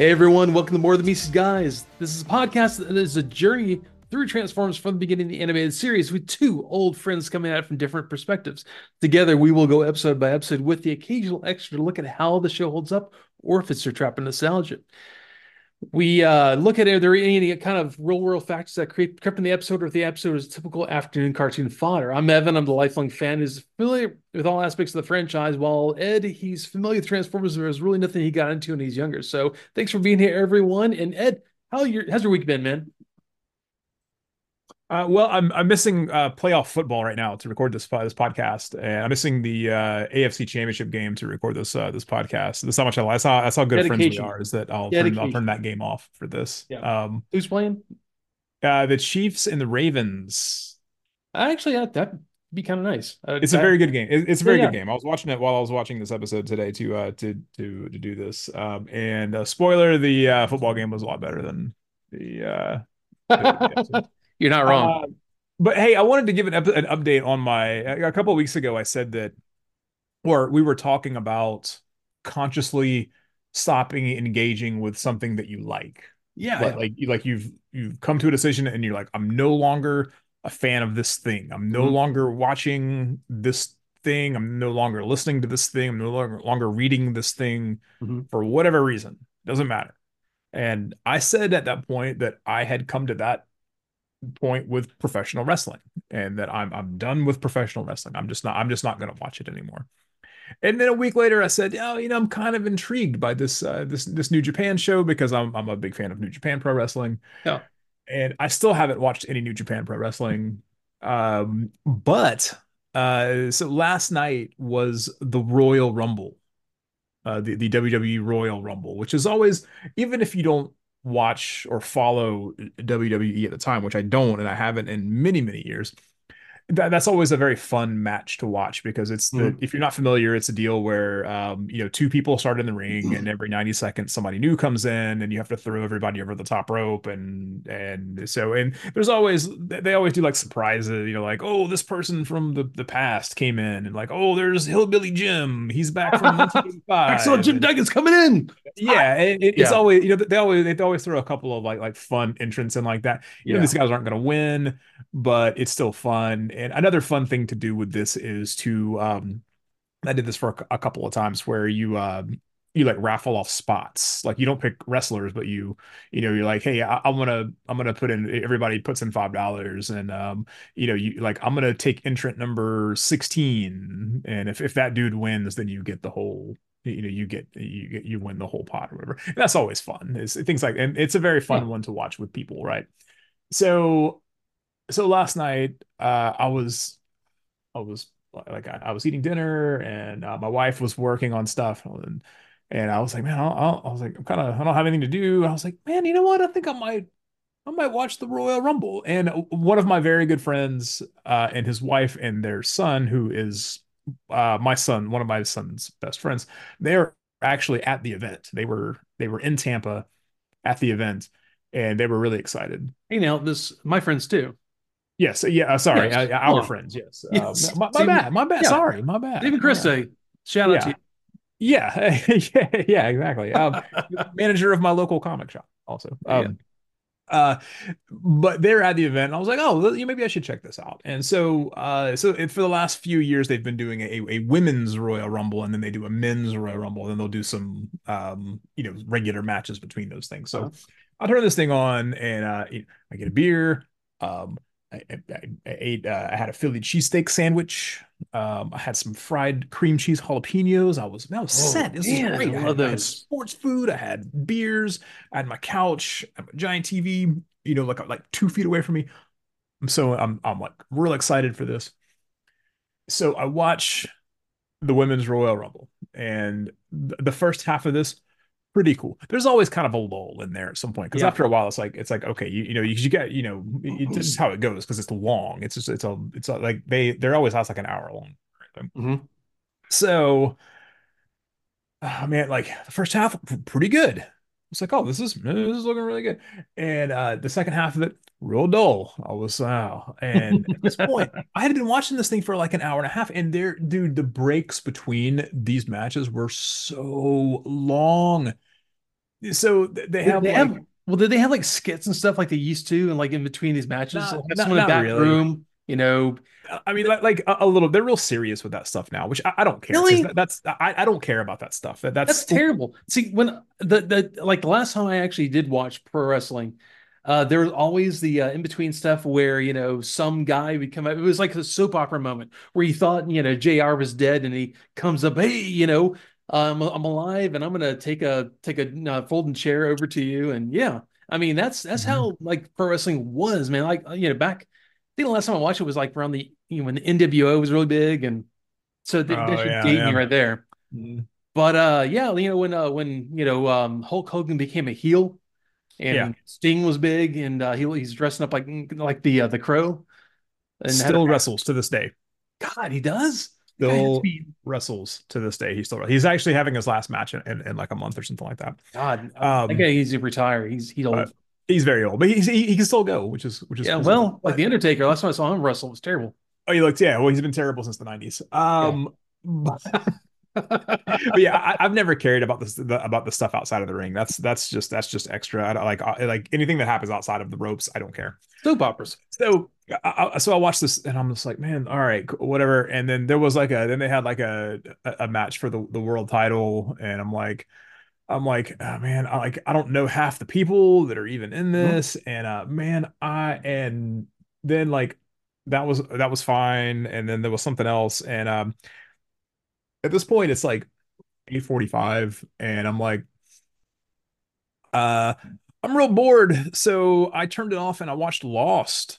Hey everyone, welcome to More Than Meets These Guys. This is a podcast that is a journey through Transformers from the beginning of the animated series with two old friends coming at it from different perspectives. Together, we will go episode by episode with the occasional extra to look at how the show holds up or if it's a trap in nostalgia. We uh, look at it. are there any kind of real world factors that creep, in the episode, or if the episode is typical afternoon cartoon fodder. I'm Evan. I'm the lifelong fan who's familiar with all aspects of the franchise. While Ed, he's familiar with Transformers. There's really nothing he got into when he's younger. So thanks for being here, everyone. And Ed, how your how's your week been, man? Uh, well, I'm I'm missing uh, playoff football right now to record this this podcast, and I'm missing the uh, AFC Championship game to record this uh, this podcast. That's how much I that's how that's how good Dedication. friends we are. Is that I'll turn, I'll turn that game off for this. Yeah. Um, Who's playing? Uh, the Chiefs and the Ravens. Actually, that that'd be kind of nice. Uh, it's that, a very good game. It, it's a very yeah, good game. I was watching it while I was watching this episode today to uh to to to do this. Um, and uh, spoiler, the uh, football game was a lot better than the. Uh, the You're not wrong. Uh, but hey, I wanted to give an, an update on my. A couple of weeks ago, I said that, or we were talking about consciously stopping engaging with something that you like. Yeah, like, like, like you've you've come to a decision and you're like, I'm no longer a fan of this thing. I'm no mm-hmm. longer watching this thing. I'm no longer listening to this thing. I'm no longer longer reading this thing mm-hmm. for whatever reason. Doesn't matter. And I said at that point that I had come to that point with professional wrestling and that I'm I'm done with professional wrestling. I'm just not I'm just not going to watch it anymore. And then a week later I said, "Oh, you know, I'm kind of intrigued by this uh, this this New Japan show because I'm I'm a big fan of New Japan Pro Wrestling." Yeah. And I still haven't watched any New Japan Pro Wrestling. Um but uh so last night was the Royal Rumble. Uh the the WWE Royal Rumble, which is always even if you don't watch or follow WWE at the time, which I don't and I haven't in many, many years that, that's always a very fun match to watch because it's the mm-hmm. if you're not familiar, it's a deal where um, you know two people start in the ring and every 90 seconds somebody new comes in and you have to throw everybody over the top rope and and so and there's always they always do like surprises, you know, like oh this person from the, the past came in and like oh there's Hillbilly Jim, he's back from 1985. Excellent, Jim Duggan's coming in. Yeah, it, it, yeah, it's always you know they always they always throw a couple of like like fun entrants in like that. You yeah. know these guys aren't going to win, but it's still fun and another fun thing to do with this is to um I did this for a, a couple of times where you um you like raffle off spots. Like you don't pick wrestlers, but you, you know, you're like, hey, I, am gonna, I'm gonna put in. Everybody puts in five dollars, and um, you know, you like, I'm gonna take entrant number sixteen, and if if that dude wins, then you get the whole, you know, you get you get you win the whole pot or whatever. And that's always fun. It's things like, and it's a very fun yeah. one to watch with people, right? So so last night uh, I was I was like I, I was eating dinner and uh, my wife was working on stuff and and I was like man I'll, I'll, i was like I'm kind of I don't have anything to do I was like man you know what I think I might I might watch the Royal Rumble and one of my very good friends uh, and his wife and their son who is uh, my son one of my son's best friends they're actually at the event they were they were in Tampa at the event and they were really excited. Hey, now this my friends too. Yes. Yeah. Uh, sorry. Yes. Uh, our friends. Yes. yes. Uh, my, my bad. My bad. Yeah. Sorry. My bad. Even Chris yeah. shout out yeah. to you. Yeah. yeah. Yeah. Exactly. Um, manager of my local comic shop also. Um, uh, but they're at the event. And I was like, oh, maybe I should check this out. And so, uh, so it, for the last few years, they've been doing a, a women's Royal Rumble, and then they do a men's Royal Rumble, and then they'll do some, um, you know, regular matches between those things. So, uh-huh. I turn this thing on, and uh, I get a beer. Um, I, I, I ate. Uh, I had a Philly cheesesteak sandwich. Um, I had some fried cream cheese jalapenos. I was, I was oh, set. This man, is great. I, had, I, had, sports food. I had beers. I had my couch. I had my giant TV. You know, like like two feet away from me. I'm so I'm I'm like real excited for this. So I watch the women's Royal Rumble, and th- the first half of this pretty cool. There's always kind of a lull in there at some point because yeah. after a while, it's like it's like okay, you, you know, you, you get you know, this is how it goes because it's long. It's just it's a it's a, like they they're always has like an hour long. Mm-hmm. So, oh man, like the first half pretty good. It's like, oh, this is this is looking really good, and uh the second half of it real dull. I was wow, and at this point, I had been watching this thing for like an hour and a half, and there, dude, the breaks between these matches were so long. so they have, they like, have well, did they have like skits and stuff like they used to, and like in between these matches, Not- like not- someone in the back really. room, you know? I mean, like, like a, a little. They're real serious with that stuff now, which I, I don't care. Really? that- that's I, I don't care about that stuff. That, that's That's terrible. See, when the the like the last time I actually did watch pro wrestling, uh, there was always the uh, in between stuff where you know some guy would come up. It was like a soap opera moment where you thought you know Jr. was dead, and he comes up, hey, you know, um, I'm alive, and I'm gonna take a take a uh, folding chair over to you, and yeah, I mean that's that's Mhm. how like pro wrestling was, man. Like you know back, think the last time I watched it was like around the you know when the NWO was really big, and so that, that Oh, should yeah, date yeah. me right there. Mm. But uh yeah, you know, when uh when you know um Hulk Hogan became a heel and Yeah. Sting was big and uh he, he's dressing up like like the uh, the crow and had- still wrestles to this day. God, he does. Still be- wrestles to this day. He's still he's actually having his last match in, in, in like a month or something like that. God, Um, that he's retired. He's he's old. He's very old, but he's, he he can still go, which is which is yeah, well, like the Undertaker. Last time I saw him wrestle was terrible. oh, he looked yeah. Well, he's been terrible since the nineties. Um, but, but yeah, I, I've never cared about this the, about the stuff outside of the ring. That's that's just that's just extra. I don't like I, like anything that happens outside of the ropes. I don't care. Soap operas. so I, I- so I watched this and I'm just like, man, all right, whatever. And then there was like a then they had like a a a match for the the world title, and I'm like, I'm like, oh, man, I like I don't know half the people that are even in this, and uh, man, I and then like that was that was fine, and then there was something else, and um, at this point it's like 8:45, and I'm like, uh. I'm real bored, so I turned it off and I watched Lost.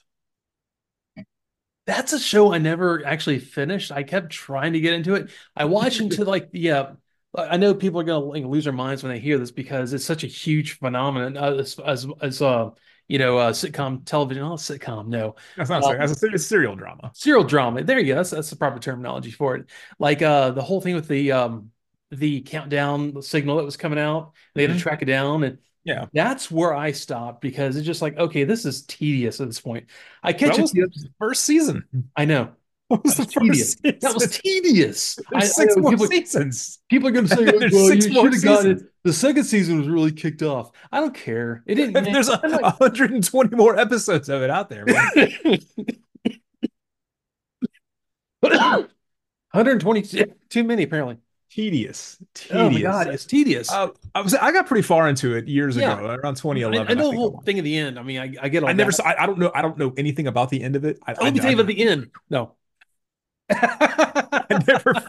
That's a show I never actually finished. I kept trying to get into it. I watched into like yeah. I know people are gonna like, lose their minds when they hear this because it's such a huge phenomenon uh, as as as uh you know uh sitcom television. Oh, sitcom, no That's not Um, um, that's a serial drama. serial drama. There you go. That's that's the proper terminology for it. Like uh the whole thing with the um the countdown signal that was coming out. They had Mhm. to track it down and Yeah. that's where I stopped because it's just like okay, this is tedious at this point. I catch was the first season. I know. That was That was tedious. first season. That was tedious. I, I six know more people, seasons. people are going to say, "Well, you more should have got it." The second season was really kicked off. I don't care. It didn't. There's a, like- 120 more episodes of it out there. Man. 120 too many apparently. tedious. Tedious. Oh my god, it's tedious. Uh, I was I got pretty far into it years Yeah. ago, around 2011. I know the whole thing at the end. I mean, I, I get all I never saw. I, I don't know. I don't know anything about the end of it. I, Oh, Let me I, tell you I, about the end. No. I never,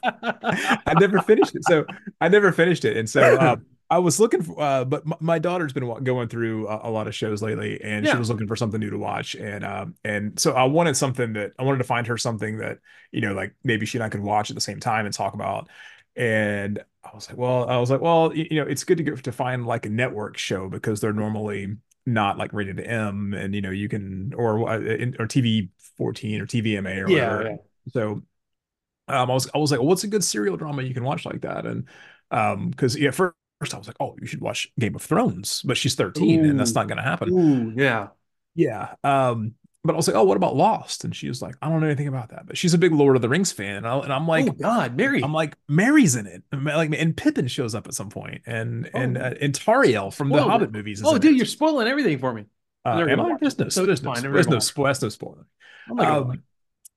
I never finished it. So I never finished it, and so uh, I was looking for. Uh, but my, my daughter's been going through a, a lot of shows lately, and Yeah. she was looking for something new to watch, and um, and so I wanted something that I wanted to find her something that you know, like maybe she and I could watch at the same time and talk about. And I was like, well, I was like, well, you, you know, it's good to go to find like a network show because they're normally not like rated M, and you know, you can or uh, or TV 14 or TVMA or Yeah, whatever. yeah. So um, I was I was like, well, what's a good serial drama you can watch like that? And um, because yeah, first I was like, oh, you should watch Game of Thrones, but she's 13 and that's not gonna happen. Ooh, yeah. Yeah. Um, but I was like, oh, what about Lost? And she was like, I don't know anything about that, but she's a big Lord of the Rings fan, and, I, and I'm like. oh God, Merry. I'm like Merry's in it, And, like, and Pippin shows up at some point, and and Oh. uh, and Tauriel from the Hobbit movies. Is oh, dude, it. you're spoiling everything for me. Uh, am I? There's no, so there's no, there's no, that's no spoiler. Gonna Um,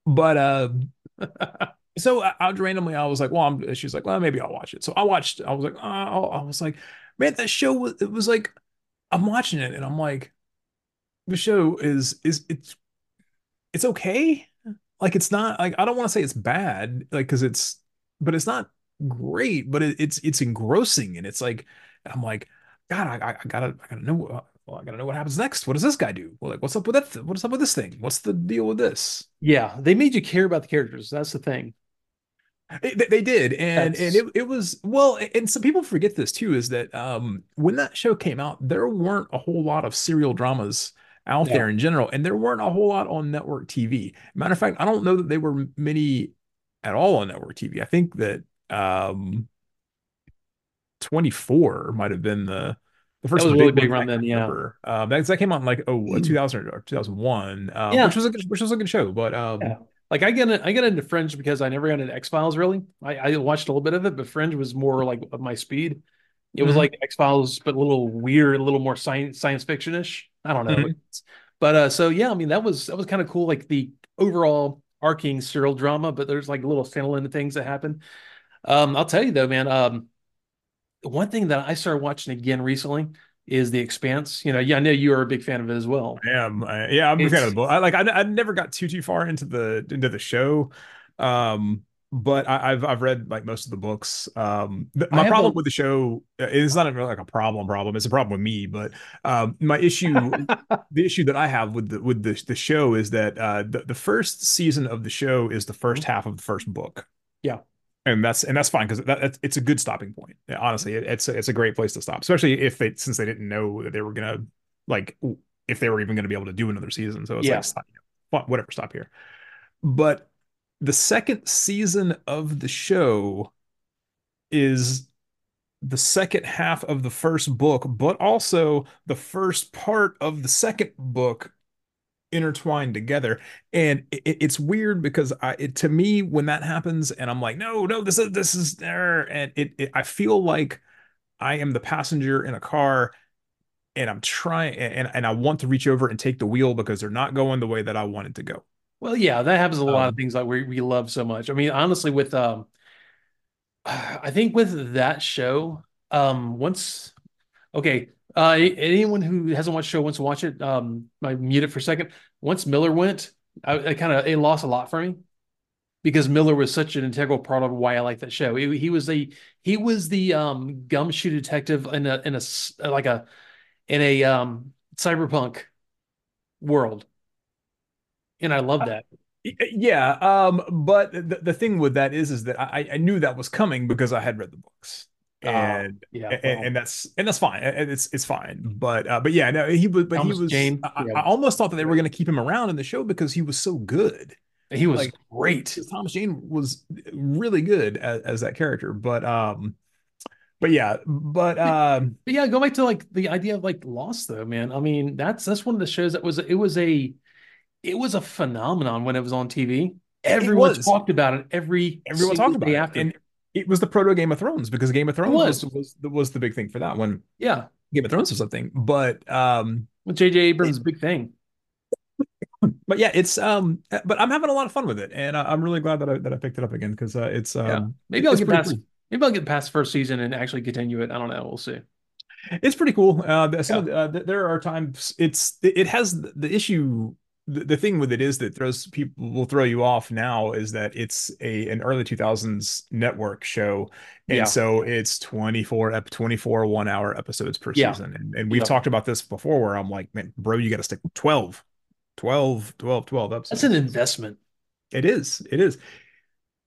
but um, so I, I randomly I was like, well, I'm, she's like, well, maybe I'll watch it. So I watched. I was like, oh, I was like, man, that show was. It was like, I'm watching it, and I'm like, the show is is it's it's okay. Like it's not like I don't want to say it's bad, like because it's, but it's not great. But it, it's it's engrossing, and it's like I'm like, God, I, I gotta I gotta know. uh, Well, I gotta know what happens next. What does this guy do? Well, like, what's up with that? What's up with this thing? What's the deal with this? Yeah, they made you care about the characters. That's the thing. It- they, did, and and it, it was well, and some people forget this too, is that um when that show came out, there weren't a whole lot of serial dramas out Yeah. there in general, and there weren't a whole lot on network TV. Matter of fact, I don't know that they were many at all on network TV. I think that um 24 might have been the the first was really big big one run then, yeah. Um, that, that came out in like oh 2000 or 2001, um, Yeah. which was a good, which was a good show, but um, Yeah. Like I get I get into Fringe because I never got into X Files really. I, I watched a little bit of it, but Fringe was more like of my speed. It was mm-hmm. like X Files, but a little weird, a little more science science fiction ish. I don't know, mm-hmm. but uh, so yeah, I mean that was that was kind of cool. Like the overall arcing serial drama, but there's like little standalone things that happen. Um, I'll tell you though, man. Um, one thing that I started watching again recently is The Expanse. You know, yeah, I know you are a big fan of it as well. I am. I, yeah, I'm a fan of the book. I like. I, I never got too too far into the into the show. Um, but I, have I've read like most of the books. Um, my problem a... with the show uh, is not really like a problem problem. It's a problem with me. But um, my issue, the issue that I have with the with the the show is that uh, the the first season of the show is the 1st mm-hmm. half of the first book. Yeah. And that's and that's fine because that, it's a good stopping point. Honestly, it, it's a, it's a great place to stop, especially if they since they didn't know that they were gonna like if they were even gonna be able to do another season. So it's yeah. like stop, you know, whatever, stop here. But the second season of the show is the second half of the first book, but also the first part of the second book intertwined together. And it, it's weird because I, it, to me, when that happens, and I'm like, no, no, this is this is there, and it, it I feel like I am the passenger in a car and I'm trying and, and I want to reach over and take the wheel because they're not going the way that I want it to go. Well, yeah, that happens a lot um, of things like we we love so much. I mean, honestly, with um, I think with that show, um, once okay, uh, anyone who hasn't watched the show wants to watch it, um, I mute it for a second. Once Miller went, I, I kind of it lost a lot for me because Miller was such an integral part of why I like that show. He, he was the he was the um gumshoe detective in a in a like a in a um cyberpunk world and I love uh, that. Uh, yeah, um, but the, the thing with that is, is that I, I knew that was coming because I had read the books, and uh, yeah, and, and, that's and that's fine. It's it's fine. But uh, but yeah, no, he was, but Thomas he was. Jane, I, yeah. I, almost thought that they were going to keep him around in the show because he was so good. He was like, great. Thomas Jane was really good as, as that character, but um, but yeah, but um, but yeah, go back to like the idea of like Lost though, man. I mean, that's that's one of the shows that was it was a it was a phenomenon when it was on TV. Everyone talked about it every everyone talked about it. After. And it was the proto Game of Thrones because Game of Thrones was. Was, was, was the big thing for that one. Yeah, Game of Thrones was something, but um, with J.J. Abrams, it, big thing. But yeah, it's um, but I'm having a lot of fun with it, and I, am really glad that I that I picked it up again because uh, it's um, yeah. maybe I'll get past cool. maybe I'll get past first season and actually continue it. I don't know. We'll see. It's pretty cool. Uh, yeah. uh, there are times it's it has the issue the, the thing with it is that throws people will throw you off now is that it's a an early 2000s network show. And yeah. so it's 24 ep 24 one hour episodes per yeah. season. And, and we've yeah. talked about this before where i'm like man bro you got to stick 12 12 12 12 episodes that's an investment. It is. It is.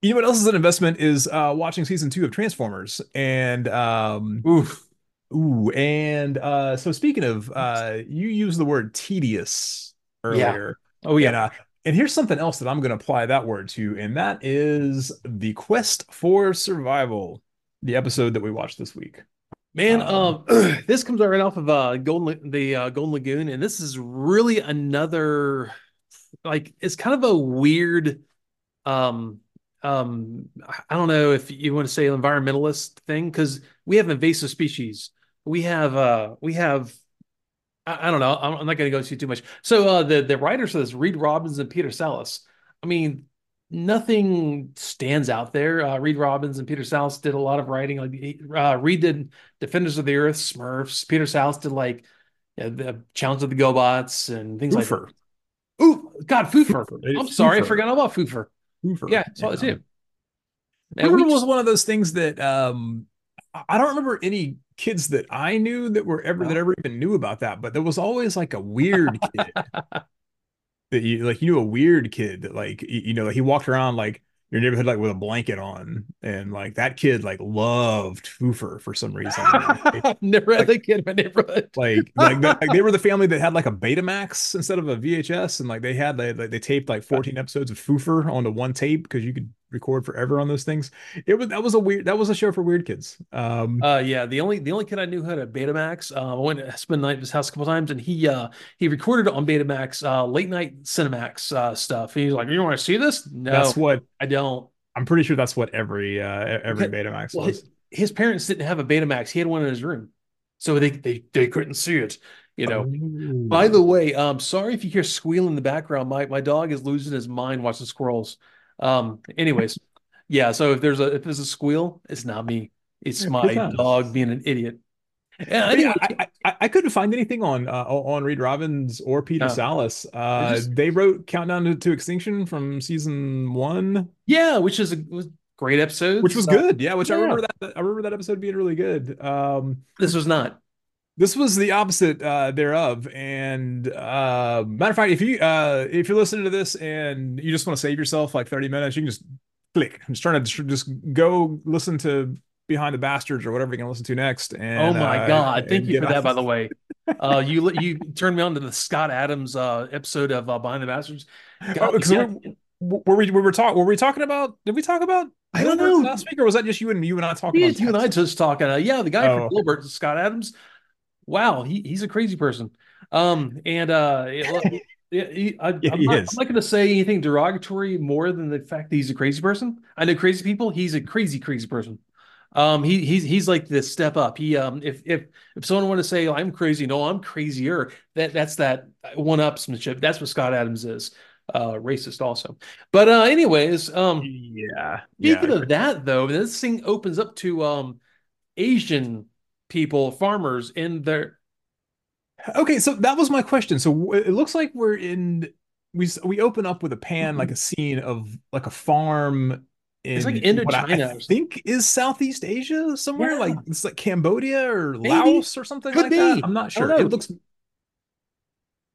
You know what else is an investment is uh watching season two of transformers. And um oof. ooh and uh so speaking of uh you use the word tedious earlier. Yeah. Oh yeah. And, uh, and here's something else that I'm going to apply that word to, and that is the quest for survival, the episode that we watched this week. Man, um, um this comes right off of uh Golden the uh, Golden Lagoon, and this is really another like it's kind of a weird um um I don't know if you want to say environmentalist thing because we have invasive species. We have uh we have I, I don't know. I'm, I'm not going to go into too much. So uh, the the writers of this, Reed Robbins and Peter Salas. I mean, nothing stands out there. Uh, Reed Robbins and Peter Salas did a lot of writing. Like uh, Reed did Defenders of the Earth, Smurfs. Peter Salas did like the Challenge of the GoBots and things Foofur. like that. Ooh, God, Foofur. I'm sorry, Foofur. I forgot about Foofur. Foofur. Yeah, saw yeah. it too. Foofur was one of those things that um, I don't remember any kids that I knew that were ever that ever even knew about that, but there was always like a weird kid that you like you knew a weird kid that like you know he walked around like your neighborhood like with a blanket on and like that kid like loved Foofur for some reason. Never had like, a kid in my neighborhood. like like, the, like, they were the family that had like a Betamax instead of a VHS and like they had like they taped like 14 episodes of Foofur onto one tape because you could record forever on those things. It was that was a weird that was a show for weird kids. Um uh yeah, the only the only kid I knew had a Betamax. Uh, I went to spend the night at his house a couple times and he uh he recorded on Betamax uh late night Cinemax uh stuff. He's like, You want to see this? No that's what I don't. I'm pretty sure that's what every uh every Betamax well, was. his parents didn't have a Betamax. He had one in his room, so they they they couldn't see it. You know. Oh. By the way, um, sorry if you hear squealing in the background. My my dog is losing his mind watching squirrels. Um, anyways, yeah. So if there's a if there's a squeal, it's not me. It's my dog being an idiot. Yeah, anyway. I, I, I, couldn't find anything on uh, on Reed Robbins or Peter no. Salas. Uh, just, they wrote Countdown to, to, Extinction from season one. Yeah, which is a great episode. Which was so, good. Yeah, which yeah. I remember that I remember that episode being really good. Um, this was not. This was the opposite uh, thereof. And uh, matter of fact, if you uh, if you're listening to this and you just want to save yourself like 30 minutes, you can just click. I'm just trying to just go listen to Behind the Bastards or whatever you're gonna listen to next. And, oh my uh, god, thank you for that, by the way. Uh, you you turned me on to the Scott Adams uh, episode of uh, Behind the Bastards. God, oh, were we we were talking were we talking about did we talk about I don't know last week or was that just you and you and I talking? Yeah, you and I just talking. Uh, yeah, the guy oh. from Dilbert, Scott Adams. Wow, he, he's a crazy person. Um, and uh, it, he, I, am not, not going to say anything derogatory more than the fact that he's a crazy person. I know crazy people. He's a crazy, crazy person. Um, he he's he's like this step up. He um, if if if someone want to say I'm crazy, no, I'm crazier. That that's that one upsmanship. That's what Scott Adams is. Uh, racist also. But uh, anyways, um, yeah. Speaking yeah. of that, though, this thing opens up to um, Asian people, farmers in their. Okay, so that was my question. So it looks like we're in we we open up with a pan like a scene of like a farm it's like Indochina. I, I think is Southeast Asia somewhere. Yeah. Like it's like Cambodia or Maybe. Laos or something Could like be. that. I'm not sure. It looks.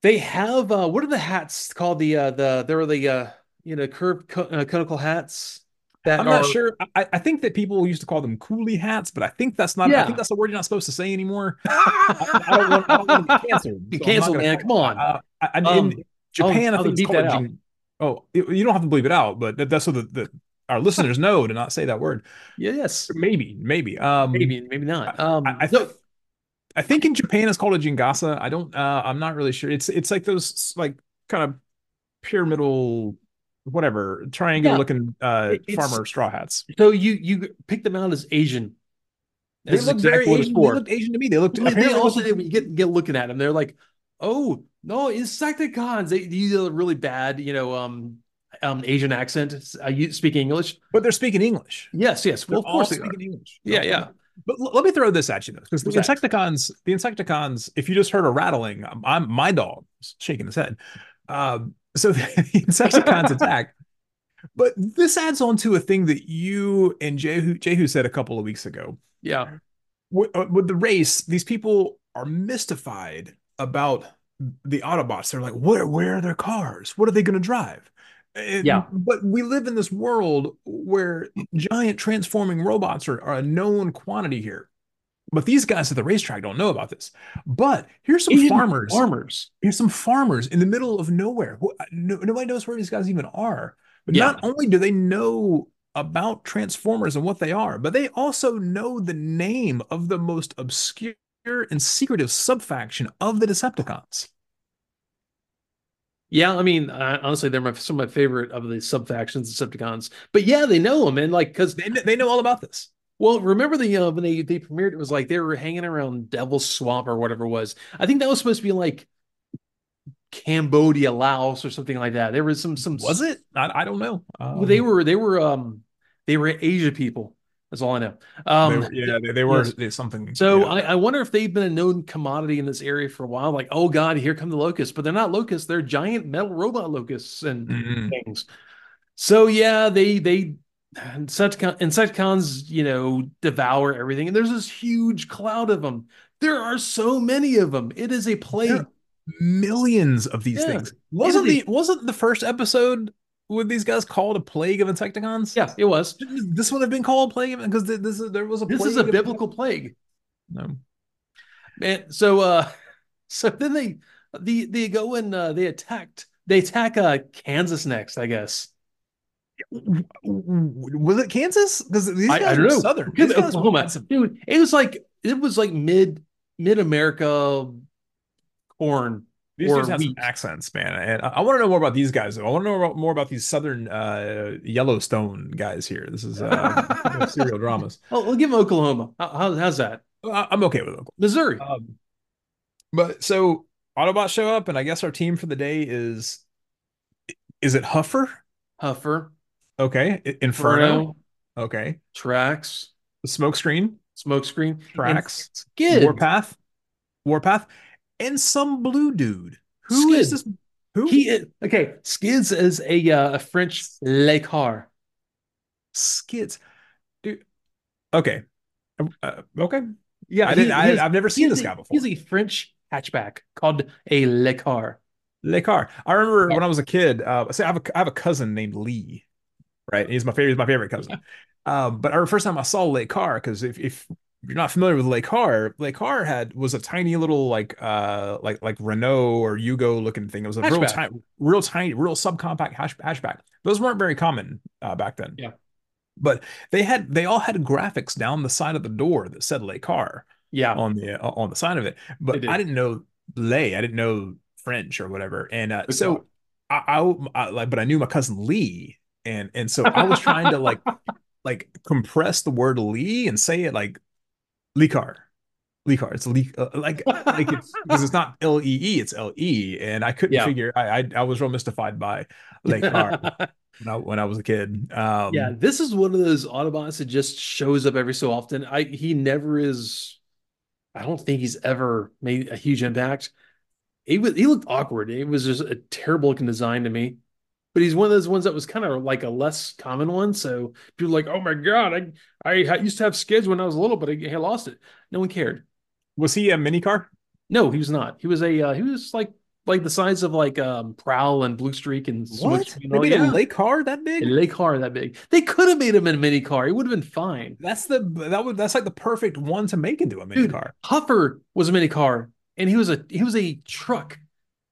They have uh, what are the hats called? The uh, the there are the uh, you know curved co- uh, conical hats. That I'm are... not sure. I, I, think that people used to call them coolie hats, but I think that's not. Yeah. I think that's a word you're not supposed to say anymore. I, I, don't want, I, don't want, to be canceled. So canceled, man. Come on. Uh, um, in Japan, I'll, I think it's called. Oh, you don't have to believe it out, but that's so the, the our listeners know to not say that word. Yes, maybe, maybe, um, maybe, maybe not. Um, I, I, th- I think in Japan it's called a jingasa. I don't. Uh, I'm not really sure. It's it's like those like kind of pyramidal, whatever, triangular yeah, looking uh, farmer straw hats. So you you pick them out as Asian. They look exactly very Asian. They looked Asian to me. They looked. They, they also when you get get looking at them, they're like, oh no, Insecticons. They these are really bad, you know, um, um, Asian accent. Uh, you speak English, but they're speaking English. Yes, yes. Well, they're of course they speaking English. Yeah, okay. yeah. But l- let me throw this at you though, because the Insecticons, the Insecticons, if you just heard a rattling, I'm, I'm my dog shaking his head. Um, so the Insecticons attack. But this adds on to a thing that you and Jehu, Jehu said a couple of weeks ago. Yeah. With, uh, with the race, these people are mystified about the Autobots. They're like, where, where are their cars? What are they going to drive? And, yeah. But we live in this world where giant transforming robots are, are, a known quantity here. But these guys at the racetrack don't know about this. But here's some farmers. Farmers. Here's some farmers in the middle of nowhere. No, nobody knows where these guys even are. But yeah. not only do they know about Transformers and what they are, but they also know the name of the most obscure and secretive subfaction of the Decepticons. Yeah, I mean, uh, honestly, they're my, some of my favorite of the subfactions, Decepticons. But yeah, they know them, and like because they, they know all about this. Well, remember the uh, when they they premiered, it was like they were hanging around Devil's Swamp or whatever it was. I think that was supposed to be like Cambodia, Laos, or something like that. There was some some. Was it? I, I don't know. Um, they were they were um they were Asia people. That's all I know. Um, they, yeah, they, they were yes. something. So yeah. I, I, wonder if they've been a known commodity in this area for a while. Like, oh god, here come the locusts, but they're not locusts; they're giant metal robot locusts and mm-hmm. things. So yeah, they they Insecticon, Insecticons, you know, devour everything, and there's this huge cloud of them. There are so many of them. It is a plague. Millions of these yeah. things. Wasn't the wasn't the first episode would these guys called a plague of insecticons? Yeah, it was. This would have been called plague because this is there was a. This is a biblical plague. No, man. So, uh, so then they, the they go and uh, they attacked. They attack uh Kansas next, I guess. Was it Kansas? Because these guys I, I don't know. Southern. Oklahoma, dude. It was like it was like mid mid America corn These dudes have some accents, man. And I, I want to know more about these guys, though. I want to know about, more about these Southern uh, Yellowstone guys here. This is uh, serial dramas. Well, we'll give them Oklahoma. How, how's that? I'm okay with Oklahoma. Missouri. Um, but so Autobots show up, and I guess our team for the day is is it Huffer? Huffer. Okay. Inferno. Inferno. Okay. Tracks. The Smokescreen. Smoke screen. Tracks. Skid. Warpath. Warpath. And some blue dude. Who Skid. is this? Who? He is, okay. Skids is a uh, a French le car. Skids. Dude. Okay. Uh, okay. Yeah, I didn't. I, have never seen this guy before. He's a French hatchback called a Le Car. Le Car. I remember yeah. when I was a kid. Uh, say I have a I have a cousin named Lee, right? He's my favorite. He's my favorite cousin. um, but our first time I saw Le Car, because if if you're not familiar with Le Car, Le Car had was a tiny little like uh like like Renault or Yugo looking thing. It was a hatchback. real tiny, real tiny, real subcompact hash, hatchback. Those weren't very common uh, back then. Yeah. But they had they all had graphics down the side of the door that said Le Car. Yeah. On the uh, on the side of it. But did. I didn't know Le. I didn't know French or whatever. And uh, so I, I, I like, but I knew my cousin Lee, and and so I was trying to like like compress the word Lee and say it like Lee Car. Lee Car. It's Lee uh, like like it's because it's not L E E, it's L E, and I couldn't yeah. figure. I, I, I was real mystified by Lee Car when I when I was a kid. Um, yeah, this is one of those Autobots that just shows up every so often. I he never is. I don't think he's ever made a huge impact he was he looked awkward. It was just a terrible looking design to me. But he's one of those ones that was kind of like a less common one. So people like, oh my god, I I used to have skids when I was little, but I, I lost it. No one cared. Was he a mini car? No, he was not. He was a uh, he was like like the size of like um Prowl and Bluestreak and what? You know, they made yeah. a Le Car that big? A Car that big. They could have made him in a mini car. He would have been fine. That's the that would that's like the perfect one to make into a mini Dude, car. Huffer was a mini car and he was a he was a truck.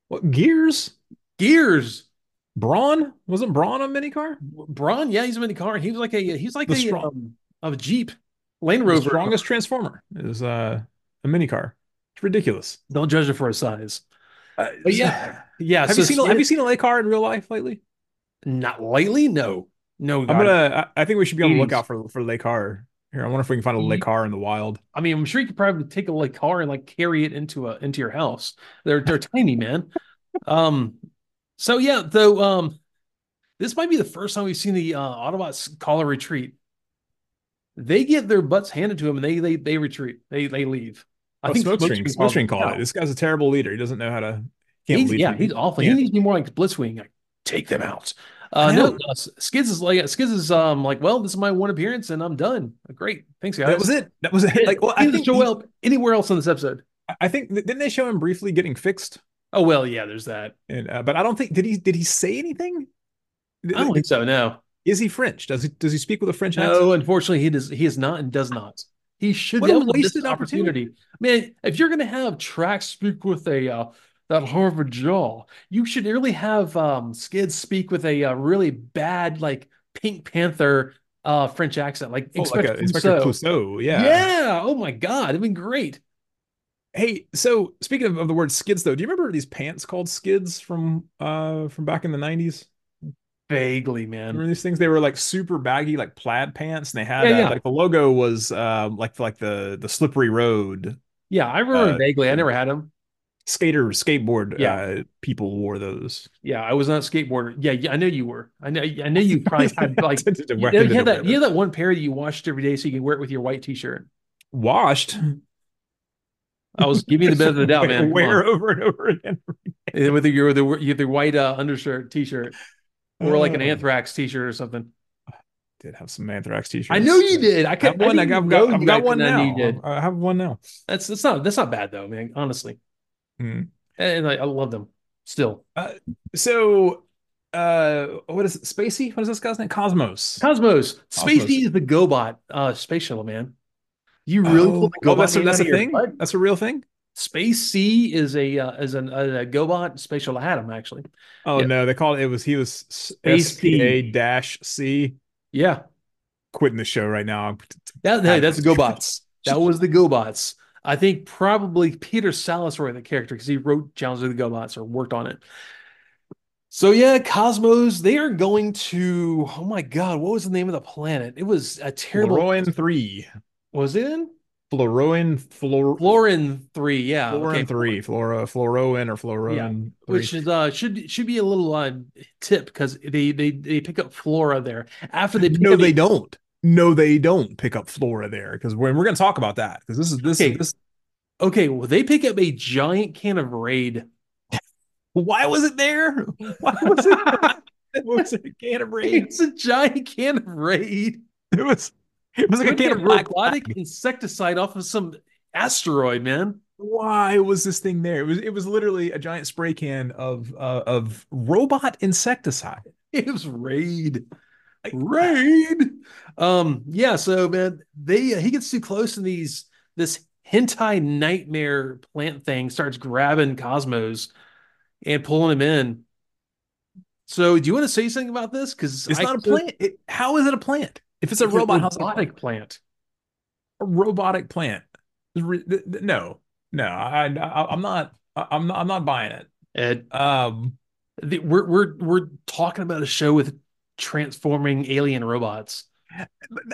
What gears? Gears. Brawn wasn't Brawn a mini car? Brawn, yeah, he's a mini car. He was like a he's like the a strong, um, of a Jeep Land Rover. Strongest transformer is uh, a mini car. It's ridiculous. Don't judge it for its size. Uh, but yeah, yeah. Have so you seen Have you seen a Le car in real life lately? Not lately. No, no. I'm gonna. I think we should be on the lookout for for Le car here, I wonder if we can find a Le Car in the wild. I mean, I'm sure you could probably take a Le Car and like carry it into a into your house. They're they're tiny, man. Um, so yeah, though, um, this might be the first time we've seen the uh, Autobots call a retreat. They get their butts handed to them and they they they retreat. They they leave. I oh, think Smokescreen called it. This guy's a terrible leader. He doesn't know how to. Can't he's, yeah, he's awful. He needs to be more like Blitzwing. Like, take them out. Uh, no, uh, Skids is like Skids is um like, well, this is my one appearance and I'm done. Great, thanks guys. That was it. That was it. Like, well, I didn't show he, up anywhere else in this episode. I think didn't they show him briefly getting fixed? Oh well, yeah, there's that. And uh, but I don't think did he did he say anything? I don't think so. No. Is he French? Does he does he speak with a French accent? No, unfortunately, he does. He is not and does not. He should. What a wasted opportunity. opportunity. Man, if you're going to have Tracks speak with a uh, that Harvard jaw. You should really have um, Skid speak with a, a, uh, really bad, like Pink Panther uh, French accent, like, oh, Inspector, like Inspector Clouseau. Yeah. Yeah. Oh my God. It'd been great. Hey, so speaking of, of, the word skids, though, do you remember these pants called skids from uh from back in the nineties? Vaguely, man. Remember these things? They were like super baggy, like plaid pants, and they had yeah, uh, yeah. like the logo was uh, like like the the slippery road. Yeah, I remember uh, vaguely. I never had them skater skateboard yeah. uh, people wore those. Yeah, I was not a skateboarder. Yeah, yeah, I know you were. I know. I know you probably had like you, you, had that. You had that one pair that you washed every day so you can wear it with your white t-shirt. Washed. I was giving you the benefit of the doubt, man. Wear over and over again. with your the white uh, undershirt t-shirt or like an oh. Anthrax t-shirt or something. did have some Anthrax t-shirts. I know you did. I, kept one. I, have got, I've got one now. I have one now. That's that's not that's not bad though, man. Honestly. Mm. And I, I, love them still. Uh, so, uh, what is it? Spacey? What is this guy's name? Cosmos. Cosmos. Cosmos. Spacey is the GoBot uh, space shuttle man. You really oh, pulled the GoBot. Oh, that's a, that's a thing. That's a real thing. Space C is a uh, is an, a, a GoBot space shuttle. I had him actually. Oh yeah. no, they called it. It was he was Space SPA dash C. Yeah, quitting the show right now. That, hey, that's the GoBots. that was the GoBots. I think probably Peter Salas wrote the character because he wrote Challenge of the GoBots or worked on it. So yeah, Cosmos, they are going to oh my god, what was the name of the planet? It was a terrible Floroin 3. Was it in? Floroin Flor Florin 3, yeah. Florin okay. 3, Flora Floroin or Florin yeah. 3. Which is uh should should be a little uh tip because they they they pick up Flora there. After they No, they don't. No, they don't pick up Flora there because we're, we're going to talk about that because this is this okay. is this. Okay, well, they pick up a giant can of Raid. Why was it there? Why was it? it was a can of Raid. It's a giant can of Raid. It was. It was like a can of robotic insecticide off of some asteroid, man. Why was this thing there? It was. It was literally a giant spray can of uh, of robot insecticide. It was Raid. Raid. Um, yeah, so man, they uh, he gets too close and these this hentai nightmare plant thing starts grabbing Cosmos and pulling him in. So, do you want to say something about this? Because it's I not a plant. It, how is it a plant? If it's a robot, a robotic plant, a robotic plant. No, no, I, I, am not. I'm not. I'm not buying it. Ed, um, the, we're we're we're talking about a show with transforming alien robots.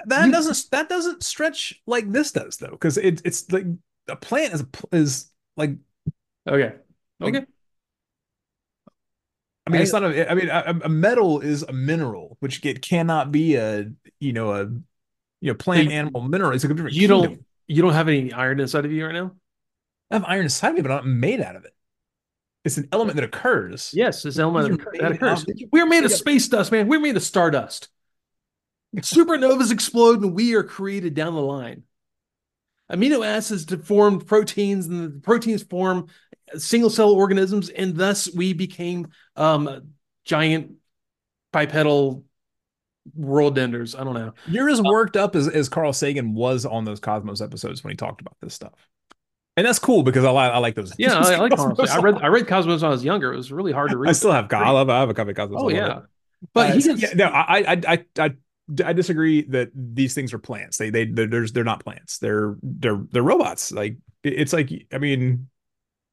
That you, doesn't that doesn't stretch like this does though, because it, it's like a plant is is like okay, okay. Like, I mean, I, it's not a. I mean, a, a, metal is a mineral, which it cannot be a you know a you know plant, animal, mineral. It's a different. You kingdom. don't. You don't have any iron inside of you right now. I have iron inside of me, but I'm not made out of it. It's an element that occurs. Yes, it's an element that occurs. We're made of space dust, man. We're made of stardust. Supernovas explode and we are created down the line. Amino acids to form proteins, and the proteins form single cell organisms, and thus we became um, giant bipedal world enders. I don't know. You're as worked up as, as Carl Sagan was on those Cosmos episodes when he talked about this stuff and that's cool because I like I like those. Yeah, I, I like Cosmos. I read I read Cosmos when I was younger. It was really hard to read. I still have I love I have a copy of Cosmos. Oh yeah, but uh, he yeah, no, I, I I I I disagree that these things are plants. They they they're they're not plants. They're they're they're robots. Like it's like I mean,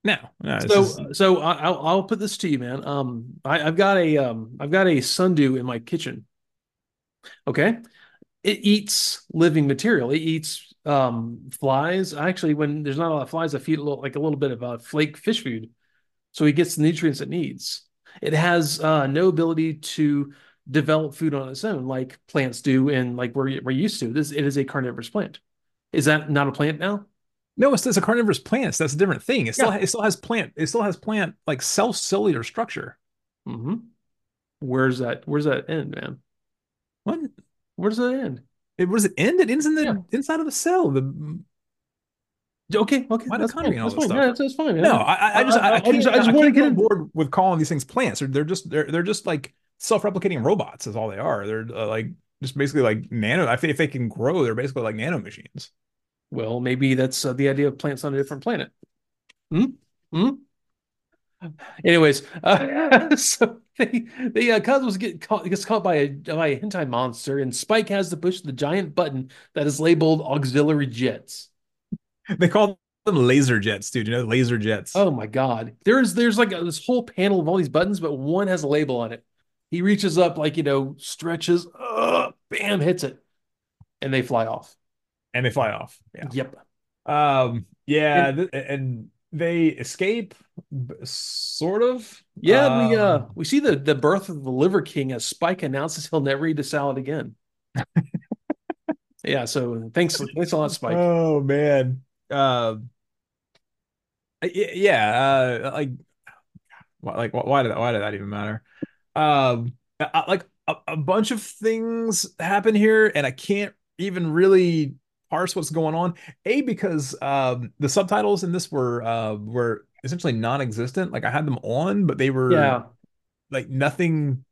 no. no so just... so I'll I'll put this to you, man. Um, I, I've got a um I've got a sundew in my kitchen. Okay, it eats living material. It eats um, flies. Actually, when there's not a lot of flies, I feed a little, like a little bit of a uh, flake fish food, so he gets the nutrients it needs. It has uh, no ability to develop food on its own like plants do, and like we're we're used to. This it is a carnivorous plant. Is that not a plant now? No, it's, it's a carnivorous plant. So that's a different thing. It still yeah. it still has plant. It still has plant like cell cellular structure. Mm-hmm. Where's that? Where's that end, man? What? Where does that end? It was it end? It ends in the yeah. inside of the cell. The okay, okay, that's fine. That's fine. Yeah, that's, fine. No, I, I just I, I, I just, I just want to get on board with calling these things plants. They're, they're just they're they're just like self-replicating robots. Is all they are. They're uh, like just basically like nano. I think if they can grow, they're basically like nano machines. Well, maybe that's uh, the idea of plants on a different planet. Hmm. Hmm. Anyways, uh, so they, they uh, Cosmos get caught gets caught by a by a hentai monster, and Spike has to push the giant button that is labeled auxiliary jets. They call them laser jets, dude. You know, laser jets. Oh my god, there's there's like a, this whole panel of all these buttons, but one has a label on it. He reaches up, like you know, stretches, uh, bam, hits it, and they fly off. And they fly off. Yeah. Yep. Um. Yeah. And, th- and they escape sort of yeah um, we uh um, we see the the birth of the liver king as spike announces he'll never eat a salad again yeah so thanks thanks a lot spike oh man uh, yeah uh like like why did that, why did that even matter um I, like a, a bunch of things happen here and i can't even really parse what's going on. A because um, the subtitles in this were uh, were essentially non-existent. Like I had them on, but they were yeah. like nothing.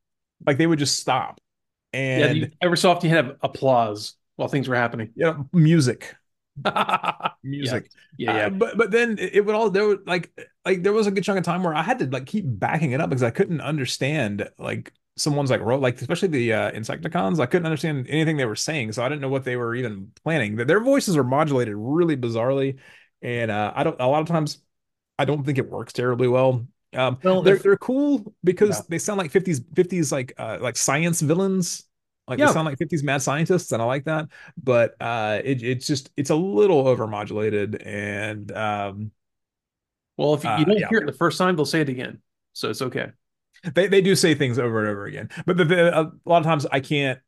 Like they would just stop. And yeah, every so often you had applause while things were happening. Yeah, music. music. Yeah, yeah. yeah. Uh, but but then it would all there would like like there was a good chunk of time where I had to like keep backing it up because I couldn't understand like someone's like wrote like especially the uh, insecticons i couldn't understand anything they were saying so i didn't know what they were even planning their voices are modulated really bizarrely and uh, I don't. A lot of times, I don't think it works terribly well. Um, Well, they're they're cool because Yeah. they sound like 50s 50s like uh like science villains. Like Yeah. they sound like 50s mad scientists, and I like that. But uh, it it's just it's a little overmodulated, and um, Well, if you, Uh, you don't yeah. hear it the first time, they'll say it again, so it's okay. They they do say things over and over again. But the, the, a lot of times I can't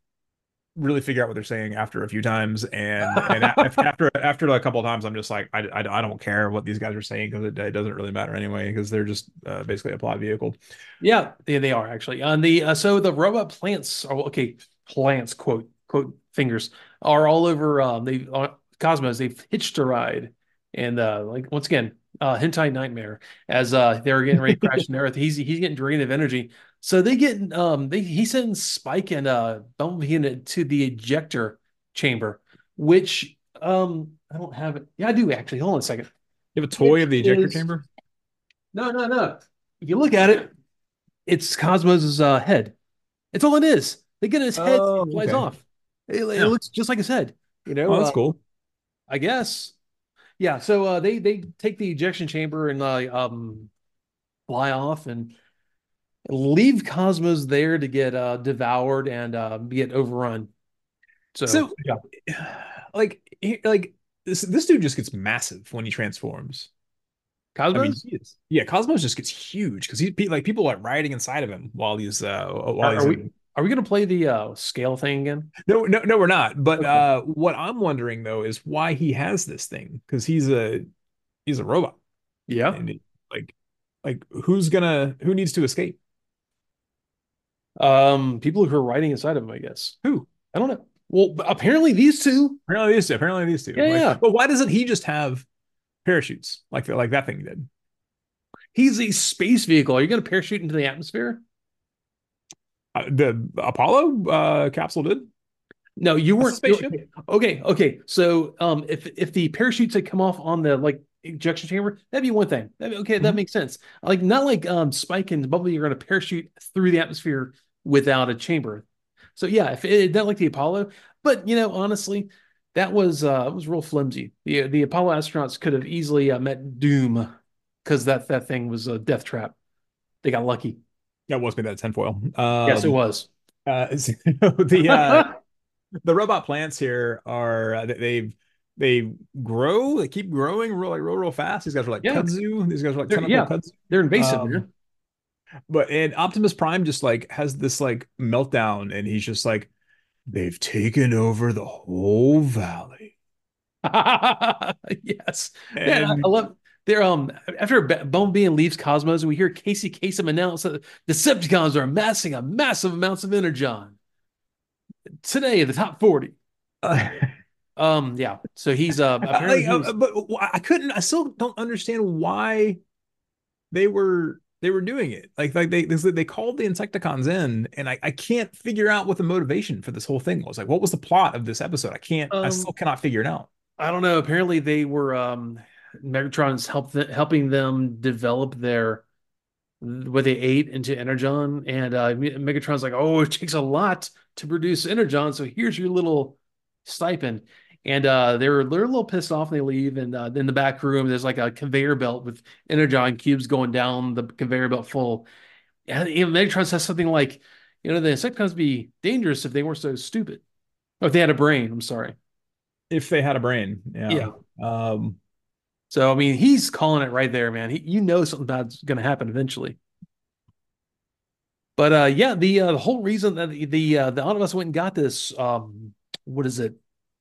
really figure out what they're saying after a few times, and and after after a couple of times, I'm just like I, I, I don't care what these guys are saying because it, it doesn't really matter anyway because they're just uh, basically a plot vehicle. Yeah, they, they are actually on the uh, so the robot plants are okay. Plants quote quote fingers are all over. Um, they uh, Cosmos. They've hitched a ride, and uh, like once again, uh, hentai nightmare as uh they're getting ready to crash in the earth. He's he's getting drained of energy. So they get um they he sends Spike and uh Bumblebee into the ejector chamber, which um I don't have it. Yeah, I do actually. Hold on a second. You have a toy of the ejector is- chamber. No, no, no. If you look at it, it's Cosmos's uh, head. It's all it is. They get his head Oh, it flies okay. off. It, it Yeah. looks just like his head. You know, Oh, that's uh, cool. I guess. Yeah. So uh, they they take the ejection chamber and uh, um fly off and leave Cosmos there to get uh, devoured and uh, get overrun. So, So, yeah, like, he- like this this dude just gets massive when he transforms. Cosmos. I mean. Yeah, Cosmos just gets huge because he like people are riding inside of him while he's uh while Are- he's are we- Are we gonna play the uh, scale thing again? No, no, no, we're not. But Okay. uh what I'm wondering though is why he has this thing because he's a he's a robot Yeah. he- like like who's gonna who needs to escape? Um, people who are riding inside of him, I guess. Who? I don't know. Well, apparently these two. Apparently these two. Apparently these two. Yeah, Like, yeah. But why doesn't he just have parachutes like like that thing did? He's a space vehicle. Are you going to parachute into the atmosphere? Uh, the Apollo uh capsule did. No, you weren't. Okay, okay. So, um, if if the parachutes had come off on the like ejection chamber, that'd be one thing. That'd be, okay, that Mhm. makes sense. Like not like um Spike and Bumblebee are going to parachute through the atmosphere without a chamber. So yeah, if it not like the Apollo, but you know, honestly, that was uh it was real flimsy. The the Apollo astronauts could have easily uh, met doom because that that thing was a death trap. They got lucky. That was made that tinfoil. Um, yes, it was. Uh, so the uh, the robot plants here are uh, they- they've they grow, they keep growing real like real real fast. These guys are like Yeah. kudzu. These guys are like They're- yeah. kudzu. They're invasive, Um. But and Optimus Prime just like has this like meltdown, and he's just like, they've taken over the whole valley. yes. Yeah, I And I love they're um after Bumblebee leaves Cosmos, we hear Casey Kasem announce that Decepticons are amassing a massive amounts of energon. Today, the top 40. Um, yeah. So he's uh apparently like, he's- uh, but I couldn't. I still don't understand why they were they were doing it. Like like they they called the Insecticons in, and I I can't figure out what the motivation for this whole thing was. Like, what was the plot of this episode? I can't. I Um, still cannot figure it out. I don't know. Apparently, they were um Megatron's help th- helping them develop their what they ate into Energon, and uh, Megatron's like, "Oh, it takes a lot to produce Energon, so here's your little stipend." And uh, they're they're a little pissed off, and they leave. And uh, in the back room, there's like a conveyor belt with Energon cubes going down the conveyor belt full. And Megatron says something like, "You know, the Insecticons be dangerous if they weren't so stupid, or if they had a brain." I'm sorry. If they had a brain, yeah. Yeah. Um, So I mean, he's calling it right there, man. He, you know, something bad's going to happen eventually. But uh, yeah, the uh, the whole reason that the the, uh, the went and got this um, what is it,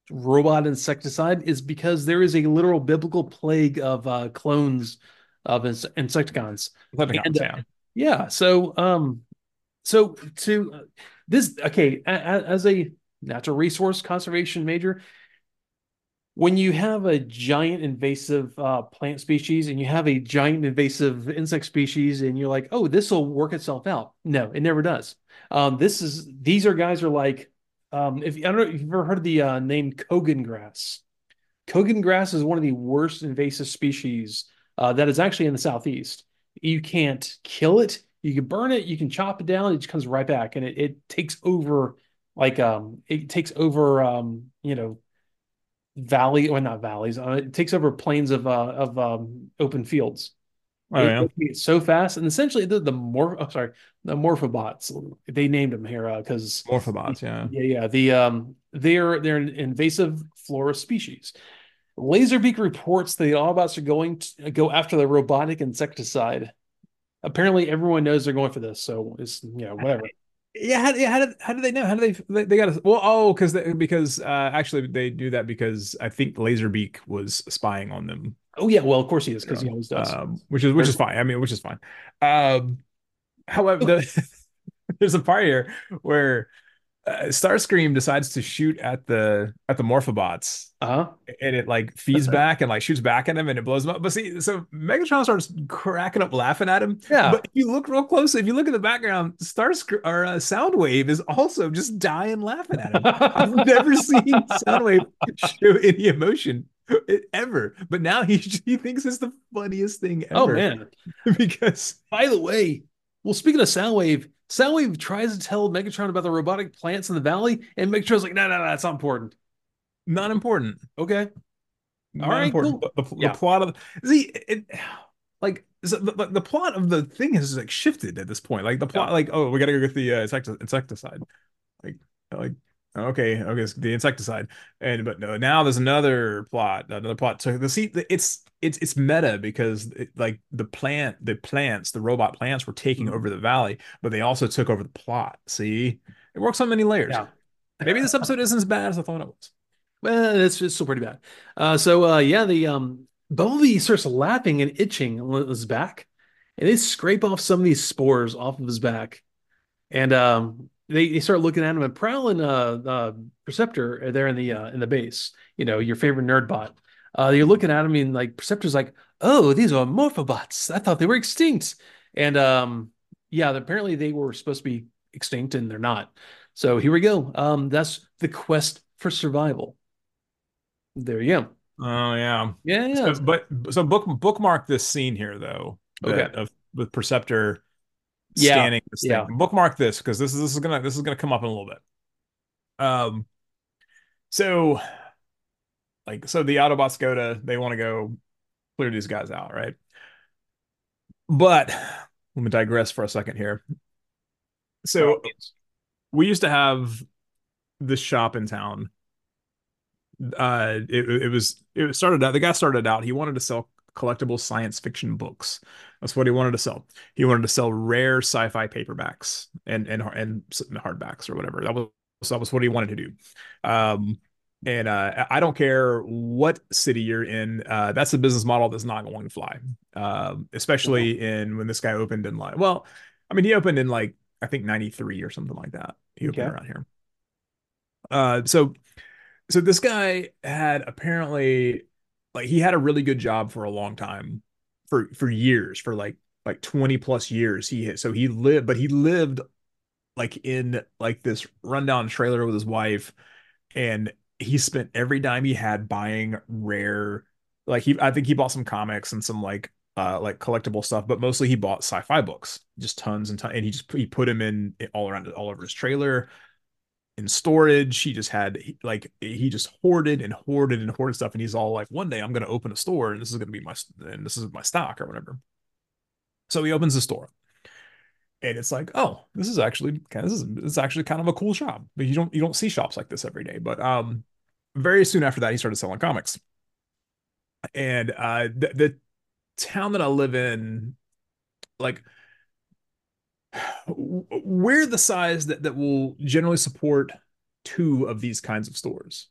robot insecticide, is because there is a literal biblical plague of uh, clones of ins- insecticons. And, uh, yeah. Yeah. So um, so to uh, this, okay, as a natural resource conservation major, when you have a giant invasive uh, plant species and you have a giant invasive insect species, and you're like, oh, this will work itself out. No, it never does. Um, this is these are guys are like, um, if I don't know if you've ever heard of the uh, name Cogon grass. Cogon grass is one of the worst invasive species uh, that is actually in the southeast. You can't kill it. You can burn it. You can chop it down. It just comes right back, and it, it takes over like um it takes over um you know valley or not valleys. Uh, it takes over plains of uh, of um, open fields. Oh, yeah. It's so fast, and essentially the the more oh, sorry the morphobots they named them here because uh, morphobots, yeah, yeah, yeah. The um they're they're an invasive flora species. Laserbeak reports the Autobots are going to go after the robotic insecticide. Apparently, everyone knows they're going for this, so it's you know whatever. Yeah, how, yeah, how did how did they know? How do they they, they got to well oh because because uh, actually they do that because I think Laserbeak was spying on them. Oh yeah, well of course he is because he always does. Um, which is which is fine. I mean, which is fine. Um, however, the, there's a part here where uh, Starscream decides to shoot at the at the Morphobots, uh-huh. and it like feeds back and like shoots back at him, and it blows them up. But see, so Megatron starts cracking up, laughing at him. Yeah. But if you look real close, if you look at the background, Starscream or uh, Soundwave is also just dying laughing at him. I've never seen Soundwave show any emotion ever, but now he he thinks it's the funniest thing oh, ever. Oh man! because by the way, well, speaking of Soundwave Soundwave tries to tell Megatron about the robotic plants in the valley, and Megatron's like, no, no, no, that's not important. Not important. Okay. All right, cool. The, the, yeah. the, plot of the, see it, like the, the, the, plot of the thing has like shifted at this point. Like the plot, yeah. like oh, we gotta go get the uh, insecticide. Like like Okay, okay, the insecticide, and but no, now there's another plot, another plot. So the see, it's it's it's meta because it, like the plant, the plants, the robot plants were taking mm-hmm. over the valley, but they also took over the plot. See, it works on many layers. Yeah. Maybe this episode isn't as bad as I thought it was. Well, it's, it's still pretty bad. Uh, so uh, yeah, the um, Bumblebee starts lapping and itching on his back, and they scrape off some of these spores off of his back, and um, they, they start looking at him and Prowl and uh, uh, Perceptor are there in the uh, in the base. You know, your favorite nerd bot. Uh, you're looking at him and like Perceptor's like, oh, these are Morphobots. I thought they were extinct. And um, yeah, apparently they were supposed to be extinct and they're not. So here we go. Um, that's the quest for survival. There you go. Oh yeah, yeah, yeah. So, but so book bookmark this scene here though. Okay. Of, with Perceptor yeah. scanning this thing. Yeah. Bookmark this because this is this is gonna this is gonna come up in a little bit. Um, so like so the Autobots go to they want to go clear these guys out, right? But let me digress for a second here. So we used to have this shop in town. Uh, it, it was it started out. The guy started out. He wanted to sell collectible science fiction books. That's what he wanted to sell. He wanted to sell rare sci-fi paperbacks and and and hardbacks or whatever. That was that was what he wanted to do. Um, and uh, I don't care what city you're in. Uh, that's a business model that's not going to fly. Um, especially in when this guy opened in like, well, I mean, he opened in like I think '93 or something like that. He opened okay. around here. Uh, so so this guy had apparently like he had a really good job for a long time for for years for like like 20 plus years he so he lived but he lived like in like this rundown trailer with his wife and he spent every dime he had buying rare like he i think he bought some comics and some like uh like collectible stuff but mostly he bought sci-fi books just tons and tons and he just he put him in all around all over his trailer in storage. He just had like he just hoarded and hoarded and hoarded stuff. And he's all like, one day I'm going to open a store and this is going to be my and this is my stock or whatever. So he opens the store, and it's like, oh, this is actually kind of this is it's actually kind of a cool shop. But you don't you don't see shops like this every day. But um, very soon after that, he started selling comics. And uh, the, the town that I live in, like we're the size that, that will generally support two of these kinds of stores.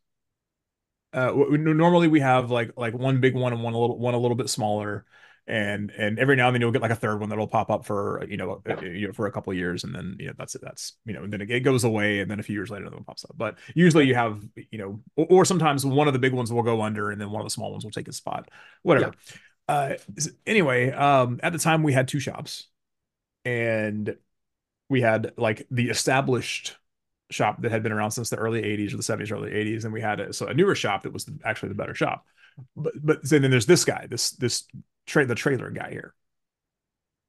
Uh, normally we have like like one big one and one a little one a little bit smaller, and and every now and then you'll get like a third one that'll pop up for you know, uh, you know for a couple of years, and then you know that's it. That's you know, and then it, goes away, and then a few years later, another one pops up. But usually you have you know, or, or, sometimes one of the big ones will go under, and then one of the small ones will take a spot. Whatever. Yeah. Uh, anyway, um, at the time we had two shops, and we had like the established shop that had been around since the early 80s or the 70s early 80s and we had a, so a newer shop that was actually the better shop. But but then there's this guy this this trade the trailer guy here.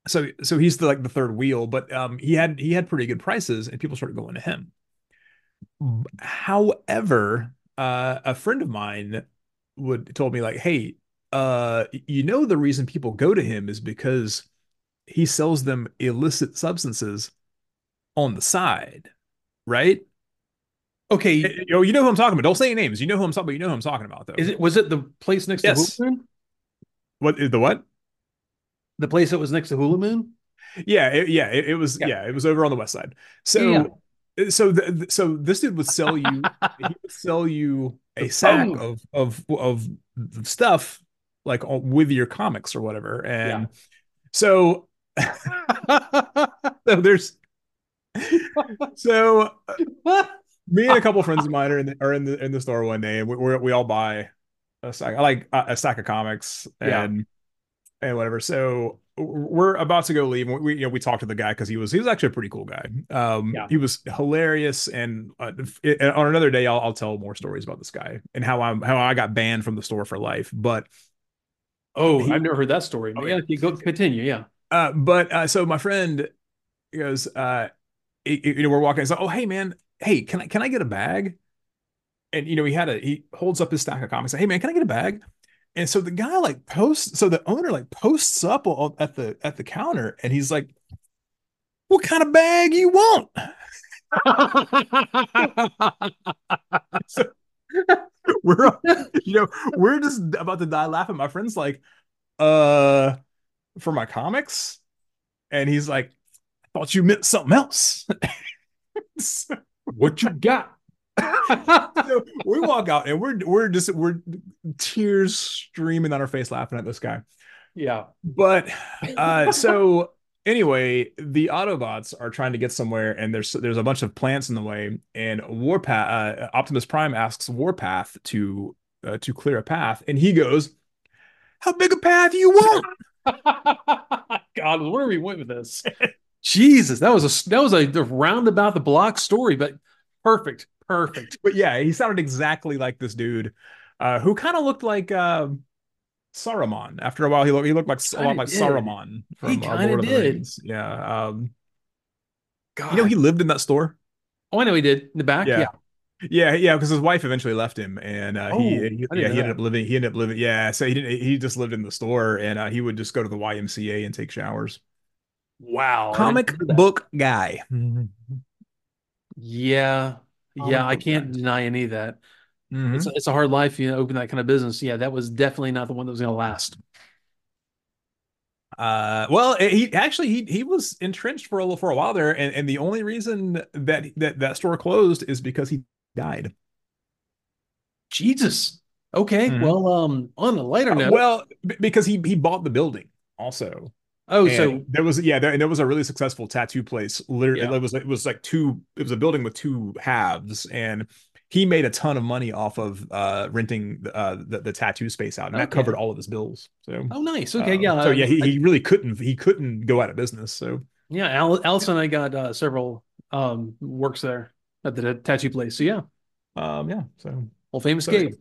So so he's the like the third wheel but um he had he had pretty good prices and people started going to him. However uh, a friend of mine would told me like, "Hey, uh, you know the reason people go to him is because he sells them illicit substances on the side, right?" Okay, you know, you know who I'm talking about. Don't say any names. You know who I'm talking about. You know who I'm talking about, though. Is it was it the place next yes. to Hula Moon? What the what? The place that was next to Hula Moon? Yeah, it, yeah, it, it was. Yeah. yeah. it was over on the west side. So, yeah. so, the, so this dude would sell you. he would sell you a sack of of of stuff like with your comics or whatever, and yeah. so, so there's so me and a couple friends of mine are in the, are in the in the store one day, and we we all buy a stack, like a, a stack of comics and yeah. and whatever. So we're about to go leave. We you know we talked to the guy because he was he was actually a pretty cool guy. Um, yeah. he was hilarious, and uh, it, on another day I'll I'll tell more stories about this guy and how I'm how I got banned from the store for life. But oh, he, I've never heard that story. Oh, yeah, you go continue. Yeah. Uh, but uh, so my friend goes, uh, you know, we're walking. So, oh, hey man, hey, can I can I get a bag? And you know, he had a he holds up his stack of comics. Hey man, can I get a bag? And so the guy like posts, so the owner like posts up at the at the counter, and he's like, "What kind of bag you want?" so we're you know we're just about to die laughing. My friend's like, "Uh, for my comics," and he's like, "I thought you meant something else." so, what you got? so we walk out and we're we're just we're tears streaming on our face laughing at this guy. Yeah. But uh so anyway, the Autobots are trying to get somewhere and there's there's a bunch of plants in the way and Warpath uh, Optimus Prime asks Warpath to uh, to clear a path and he goes, "How big a path you want?" God, where we went with this? Jesus, that was a that was a roundabout the block story, but perfect, perfect. But yeah, he sounded exactly like this dude, uh, who kind of looked like uh, Saruman. After a while, he looked he looked like a lot like did. Saruman from he uh, Lord of the Rings. Yeah. Um, God. You know, he lived in that store. Oh, I know he did in the back. Yeah. yeah. Yeah, yeah, because his wife eventually left him, and uh, oh, he, he yeah, he ended up living. He ended up living. Yeah, so he didn't. He just lived in the store, and uh, he would just go to the YMCA and take showers. Wow. Comic book guy. Yeah. Yeah, I can't guy. deny any of that. Mm-hmm. It's, it's a hard life, you know, open that kind of business. Yeah, that was definitely not the one that was going to last. Uh, well, he actually he he was entrenched for a little for a while there, and, and the only reason that that that store closed is because he died. Jesus. Okay. Mm-hmm. Well, um, on a lighter uh, note, well, because he he bought the building also. Oh, and so there was yeah, there, and there was a really successful tattoo place. Literally, yeah. it was it was like two. It was a building with two halves, and he made a ton of money off of uh, renting uh, the the tattoo space out, and okay. that covered all of his bills. So oh, nice. Okay, um, yeah. So yeah, he, he really couldn't he couldn't go out of business. So yeah, Al- Allison and I got uh, several um, works there at the tattoo place. So yeah, um, yeah. So well, famous so, Gabe.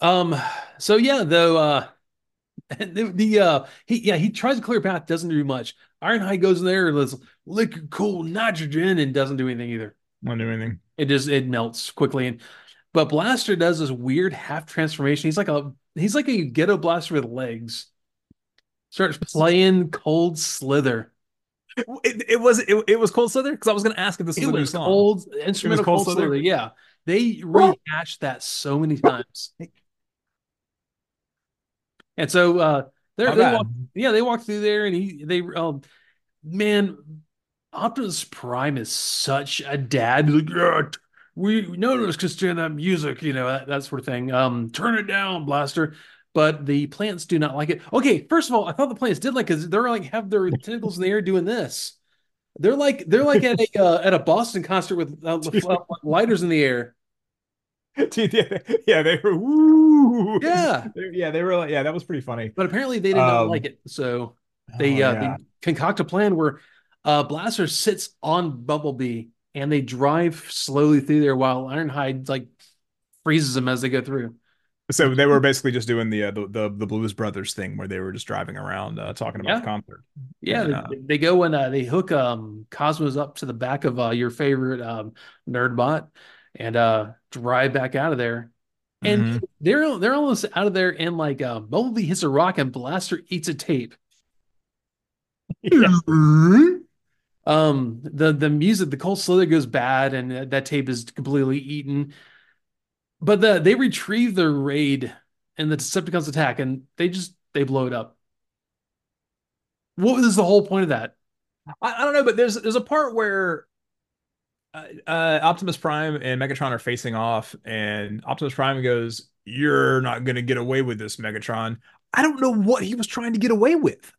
Um, so yeah, though. Uh, the, the uh he yeah he tries to clear path doesn't do much ironhide goes in there and liquid cool nitrogen and doesn't do anything either won't do anything it just it melts quickly and but blaster does this weird half transformation he's like a he's like a ghetto blaster with legs starts playing cold slither it, it was it, it was cold slither because i was going to ask if this was it a new song cold instrumental cold, cold slither? slither yeah they rehashed that so many times and so uh, they walk, yeah, they walked through there, and he they um, man, Optimus Prime is such a dad. Like, yeah, we none of us can stand that music, you know, that, that sort of thing. Um, turn it down, Blaster. But the plants do not like it. Okay, first of all, I thought the plants did like because they're like have their tentacles in the air doing this. They're like they're like at a uh, at a Boston concert with uh, lighters in the air. yeah, yeah, they were woo. Yeah, yeah, they were like, yeah, that was pretty funny. But apparently they did not um, like it, so they oh, uh, yeah. they concoct a plan where uh, Blaster sits on Bumblebee and they drive slowly through there while Ironhide like freezes them as they go through. So they were basically just doing the uh, the, the, the Blues Brothers thing where they were just driving around uh, talking about yeah. the concert. Yeah, and, uh, they, they, go and uh, they hook um Cosmos up to the back of uh, your favorite um, Nerdbot and uh drive back out of there. And mm-hmm. they're they're almost out of there, and like uh, Bumblebee hits a rock, and Blaster eats a tape. Yeah. um, the the music, the cold slither goes bad, and that tape is completely eaten. But the they retrieve the raid, and the Decepticons attack, and they just they blow it up. What was the whole point of that? I, I don't know, but there's there's a part where uh, uh, Optimus Prime and Megatron are facing off, and Optimus Prime goes, "You're not gonna get away with this, Megatron." I don't know what he was trying to get away with.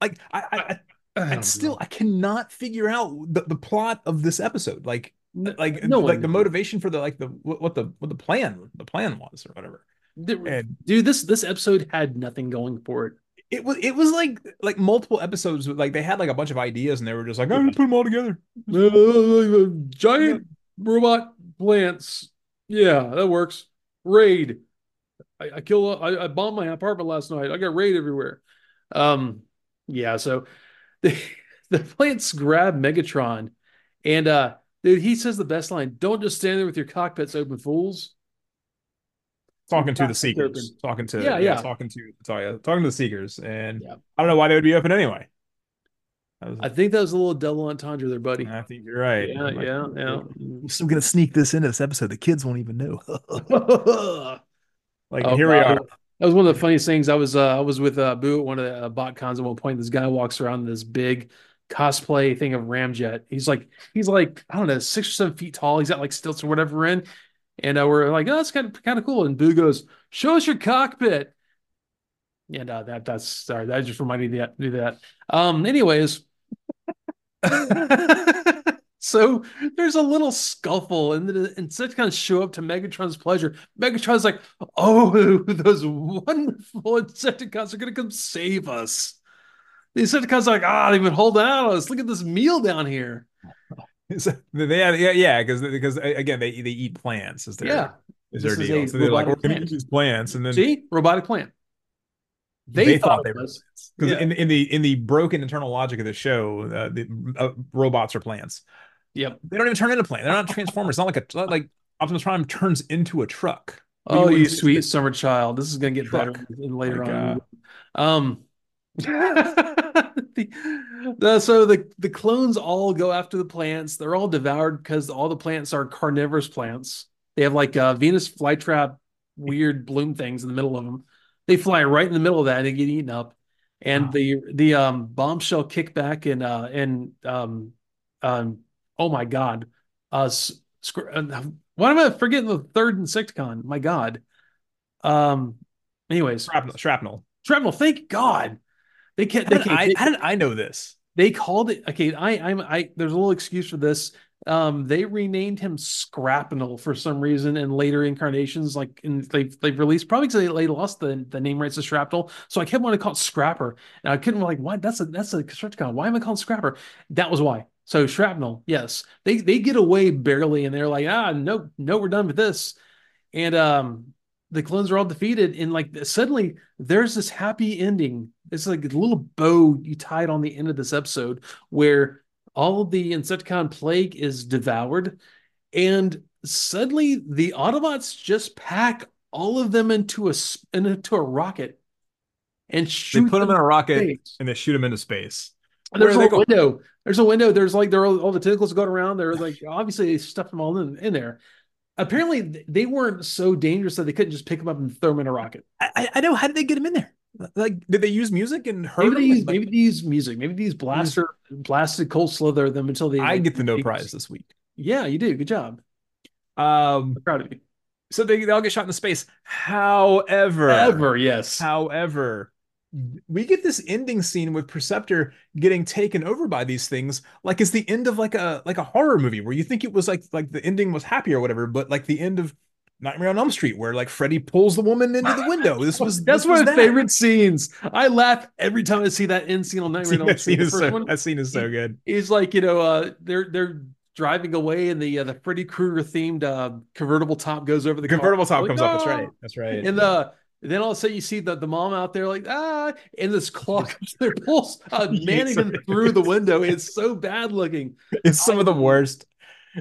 Like I, I, I, I still know. I cannot figure out the, the plot of this episode. Like, like no like the motivation for the like the what the what the plan the plan was or whatever. And, Dude, this this episode had nothing going for it. It was it was like like multiple episodes like they had like a bunch of ideas and they were just like oh put them all together. Uh, giant robot plants. Yeah that works. Raid. I, I killed I, I bombed my apartment last night. I got raid everywhere. Um yeah so the, the plants grab megatron and uh dude he says the best line don't just stand there with your cockpits open fools. Talking to the seekers. Talking to yeah, yeah, yeah. talking to sorry talking to the seekers. And yeah. i don't know why they would be open anyway. Was, i think that was a little double entendre there buddy. I think you're right. Yeah like, yeah yeah. we're still gonna sneak this into this episode. The kids won't even know. Like oh, here we are. That was one of the funniest things. I was uh i was with uh boo at one of the uh, BotCons at one point. This guy walks around this big cosplay thing of ramjet he's like he's like i don't know six or seven feet tall he's got like stilts or whatever in and uh, we're like, oh, that's kind of kind of cool. And Boo goes, show us your cockpit. And uh, that that's sorry, that just reminded me to do that. Um, anyways. so there's a little scuffle, and the Insecticons show up to Megatron's pleasure. Megatron's like, "Oh, those wonderful Insecticons are gonna come save us." The Insecticons are like, "Ah, oh, they've been holding out on us. Look at this meal down here." they have, yeah, yeah, because because again, they they eat plants. Is their yeah. is their deal? So they're like, we're going to eat these plants, and then see robotic plant. They, they thought, thought they were because yeah. in in the in the broken internal logic of the show, uh, the uh, robots are plants. Yep, they don't even turn into plants. They're not transformers. It's not like a like Optimus Prime turns into a truck. Oh, you, sweet summer child! This is going to get truck. better later on. Um, the, the, so the the clones all go after the plants. They're all devoured because all the plants are carnivorous plants. They have like uh, Venus flytrap, weird bloom things in the middle of them. They fly right in the middle of that and they get eaten up. And wow. the the um, bombshell kickback and uh and um um oh my god uh, uh why am I forgetting the third Insecticon? My god. Um. Anyways, shrapnel. Shrapnel. Shrapnel. Thank God. They can't. They how, did I, how did I know this? They called it. Okay, I, I'm. I. There's a little excuse for this. Um, they renamed him Scrapnel for some reason in later incarnations. Like, in, they've they've released probably because they, they lost the, the name rights to Shrapnel. So I kept wanting to call it Scrapper, and I couldn't like why that's a that's a Constructicon. Why am I calling Scrapper? That was why. So Shrapnel, yes, they they get away barely, and they're like, ah, no, no, we're done with this. And um, the clones are all defeated, and like suddenly there's this happy ending. It's like a little bow you tied on the end of this episode where all of the Insecticon plague is devoured, and suddenly the Autobots just pack all of them into a into a rocket and shoot. They put them, them in a rocket and they shoot them into space. And there's a window. There's a window. There's like there are all the tentacles going around. They're like obviously they stuffed them all in, in there apparently they weren't so dangerous that they couldn't just pick them up and throw them in a rocket. I, I know. How did they get them in there? Like, did they use music and hurt maybe they, use, maybe they use music. Maybe these blaster blasted cold slither them until they. I like, get the no prize this week. Yeah, you do. Good job. Um, I'm proud of you. So they, they all get shot into space. However, ever yes. However, we get this ending scene with Perceptor getting taken over by these things, like it's the end of like a like a horror movie where you think it was like like the ending was happy or whatever, but like the end of Nightmare on Elm Street, where like Freddy pulls the woman into the window. This was that's this one of my favorite scenes. I laugh every time I see that end scene on Nightmare on Elm Street. So, one, that scene is so good. He's like, you know, uh, they're they're driving away, and the uh, the Freddy Krueger themed uh, convertible top goes over the, convertible top like, comes up. That's right. That's right. And the then all of a sudden you see the, the mom out there like ah, and this clock pulls uh, Manningen through the window. It's so bad looking. It's some of the worst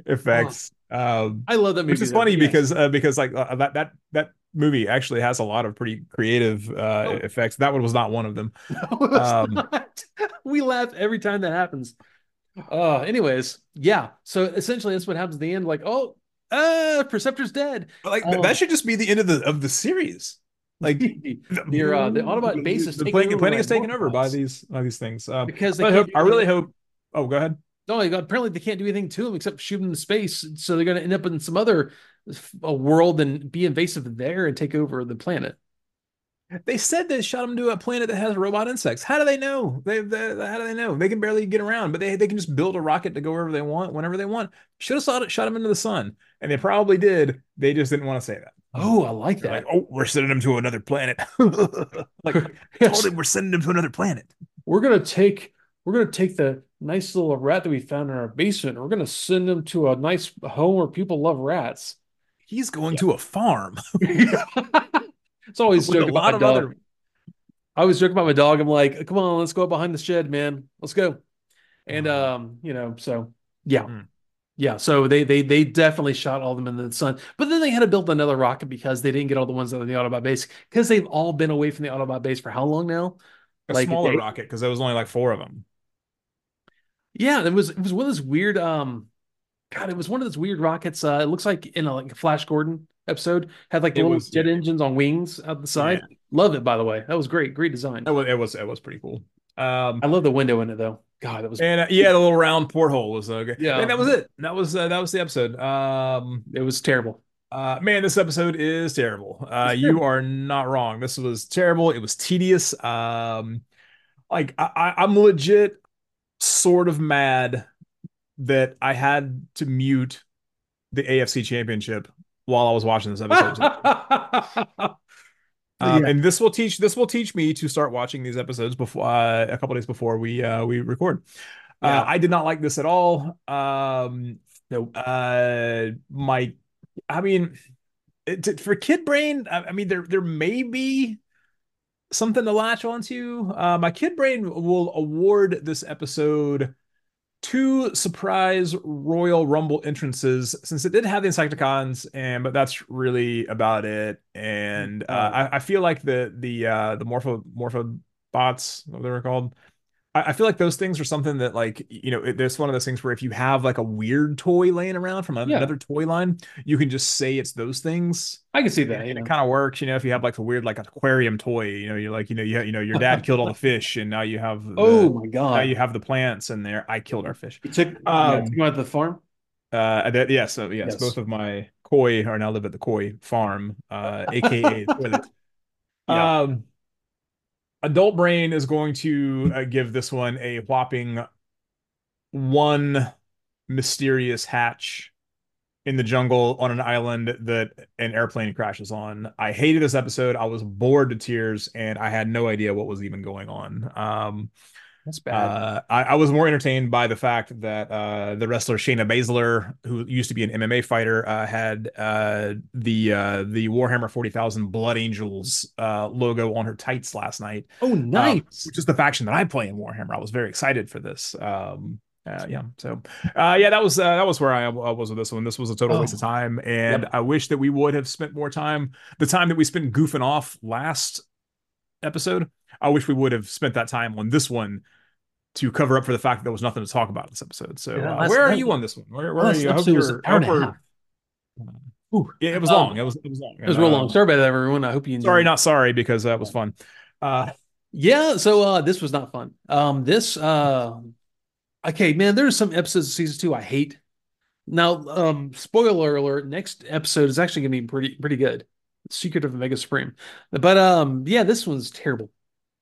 effects. Um, I love that movie. Which is though, funny yes. because uh, because like uh, that that that movie actually has a lot of pretty creative uh, Oh. effects. That one was not one of them. No, Um. We laugh every time that happens. Uh, anyways, yeah. So essentially, that's what happens at the end. Like, oh, uh, Perceptor's dead. Like Um, that should just be the end of the of the series. Like Your, uh, the Autobot base is the taken planning, over planning by is taken over by these by these things. Um, because they I, hope, I really hope. Oh, go ahead. No, apparently they can't do anything to him except shoot him in space. So they're going to end up in some other uh, world and be invasive there and take over the planet. They said they shot him to a planet that has robot insects. How do they know? They, they how do they know? They can barely get around, but they they can just build a rocket to go wherever they want, whenever they want. Should have shot it, shot him into the sun, and they probably did. They just didn't want to say that. Oh, I like They're that. like, oh, we're sending him to another planet. like, Yes. told him we're sending him to another planet. we're gonna take we're gonna take the nice little rat that we found in our basement. We're gonna send him to a nice home where people love rats. He's going to a farm. it's always With a about lot of dog. other- I was joking about my dog. I'm like, come on, let's go behind the shed, man. Let's go. And Mhm. um, you know, so yeah. Mm. Yeah, so they they they definitely shot all of them in the sun, but then they had to build another rocket because they didn't get all the ones that are in the Autobot base because they've all been away from the Autobot base for how long now? A Like, smaller they- rocket because there was only like four of them. Yeah, it was it was one of those weird um God, it was one of those weird rockets. Uh it looks like in a like a Flash Gordon episode, had like the It little was- jet yeah. engines on wings out the side. Love it by the way. That was great, great design. It was it was it was pretty cool. Um, I love the window in it though. God, that was and uh, yeah, the little round porthole was okay. Yeah. and that was it. That was uh, that was the episode. Um, it was terrible. uh, man, this episode is terrible. Uh, you are not wrong. This was terrible. It was tedious. Um, like I, I, I'm legit sort of mad that I had to mute the AFC Championship while I was watching this episode. Um, Yeah. and this will teach this will teach me to start watching these episodes before uh, a couple days before we uh, we record. Yeah. Uh, I did not like this at all. Um, Nope. uh, my, I mean, it, for Kid Brain, I, I mean, there there may be something to latch onto. Uh, my Kid Brain will award this episode two surprise Royal Rumble entrances since it did have the Insecticons, and but that's really about it. And uh, I, I feel like the the uh, the Morpho Morpho bots, what they were called. I, feel like those things are something that like you know there's one of those things where if you have like a weird toy laying around from Yeah. another toy line, you can just say it's those things. I can see that. And you it kind of works, you know, if you have like a weird like aquarium toy, you know, you're like, you know, you, you know, your dad killed all the fish and now you have the, Oh my god, now you have the plants in there. I killed our fish. You took yeah, Um, him out to the farm. Uh, that, yes, so yes, Yes. both of my koi are now live at the koi farm, uh, aka toilet. Yeah. Um, Adult Brain is going to uh, give this one a whopping one mysterious hatch in the jungle on an island that an airplane crashes on. I hated this episode. I was bored to tears, and I had no idea what was even going on. Um, That's bad. uh, I, I was more entertained by the fact that uh, the wrestler Shayna Baszler, who used to be an MMA fighter, uh, had uh, the uh, the Warhammer 40,000 Blood Angels uh, logo on her tights last night, oh, uh, nice. which is the faction that I play in Warhammer. I was very excited for this. Um, uh, yeah, so uh, yeah, that was uh, that was where I, I was with this one. This was a total waste of Oh. time, and Yep. I wish that we would have spent more time. The time that we spent goofing off last episode, I wish we would have spent that time on this one to cover up for the fact that there was nothing to talk about in this episode. So, Yeah, uh, where are you on this one? Where, where are you? I hope was you're. an hour and I a hope half. Ooh. Yeah, it was Um, long. It was. It was long. It was real And, long. uh, Sorry about that, everyone. I hope you enjoyed. Sorry, not sorry, because that was fun. Uh, Yeah, so uh this was not fun. Um this uh okay, man, there's some episodes of season 2 I hate. Now, um spoiler alert, next episode is actually going to be pretty pretty good. Secret of Omega Supreme. But um yeah, this one's terrible.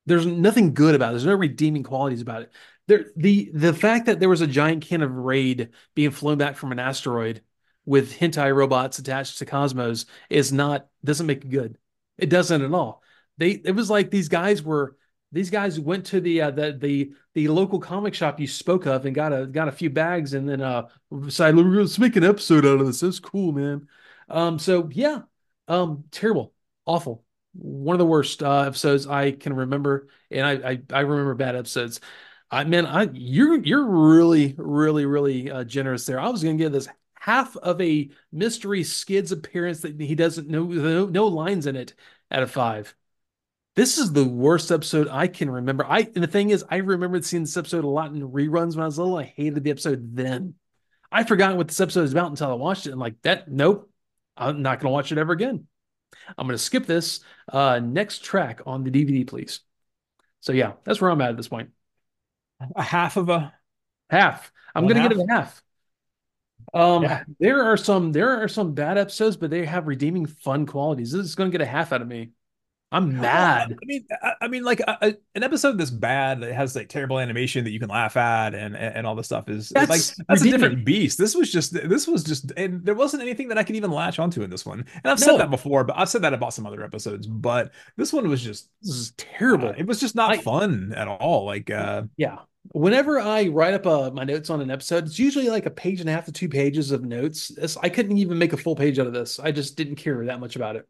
There's nothing good about it. There's no redeeming qualities about it. There the the fact that there was a giant can of raid being flown back from an asteroid with hentai robots attached to Cosmos is not doesn't make it good. It doesn't at all. They it was like these guys were these guys went to the uh, the the the local comic shop you spoke of and got a got a few bags and then uh decided let's make an episode out of this. That's cool, man. Um, so yeah, um, terrible, awful, one of the worst uh, episodes I can remember, and I I, I remember bad episodes. I man, I you're you're really really really uh, generous there. I was gonna give this half of a mystery skids appearance that he doesn't know no, no lines in it out of five. This is the worst episode I can remember. I and the thing is, I remembered seeing this episode a lot in reruns when I was little. I hated the episode then. I forgot what this episode is about until I watched it and like that. Nope, I'm not gonna watch it ever again. I'm gonna skip this. Uh, next track on the DVD, please. So yeah, that's where I'm at at this point. A half of a half. I'm gonna half? give it a half. Um, yeah. there are some there are some bad episodes, but they have redeeming fun qualities. This is gonna get a half out of me. I'm mad. I mean, I, I mean, like a, an episode this bad that has like terrible animation that you can laugh at and and, all this stuff is that's like that's redeeming. a different beast. This was just this was just and there wasn't anything that I could even latch onto in this one. And I've said no. that before, but I've said that about some other episodes. But this one was just this is terrible. Uh, it was just not I, fun at all. Like, uh, yeah. Whenever I write up uh, my notes on an episode, it's usually like a page and a half to two pages of notes. It's, I couldn't even make a full page out of this. I just didn't care that much about it.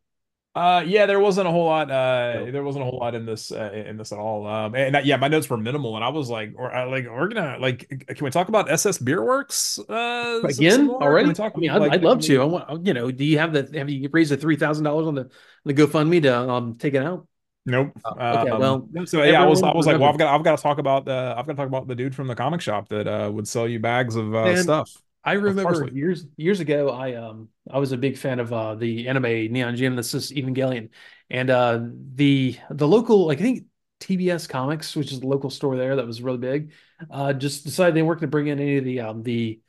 Uh, yeah, there wasn't a whole lot. Uh, there wasn't a whole lot in this uh, in this at all. Um, and yeah, my notes were minimal, and I was like, or uh, like, we're gonna like, can we talk about SS Beer Works uh, again already? Talk, I mean, I'd, like, I'd love to. I want, you know, do you have the have you raised the three thousand dollars on the the GoFundMe to um take it out? Nope. Uh, okay. Um, well, so yeah, I was I was like, well, I've got I've got to talk about uh, I've got to talk about the dude from the comic shop that uh would sell you bags of uh, stuff. I remember years years ago, I um I was a big fan of uh the anime Neon Genesis Evangelion, and uh the the local like I think TBS Comics, which is the local store there that was really big, uh just decided they weren't going to bring in any of the um the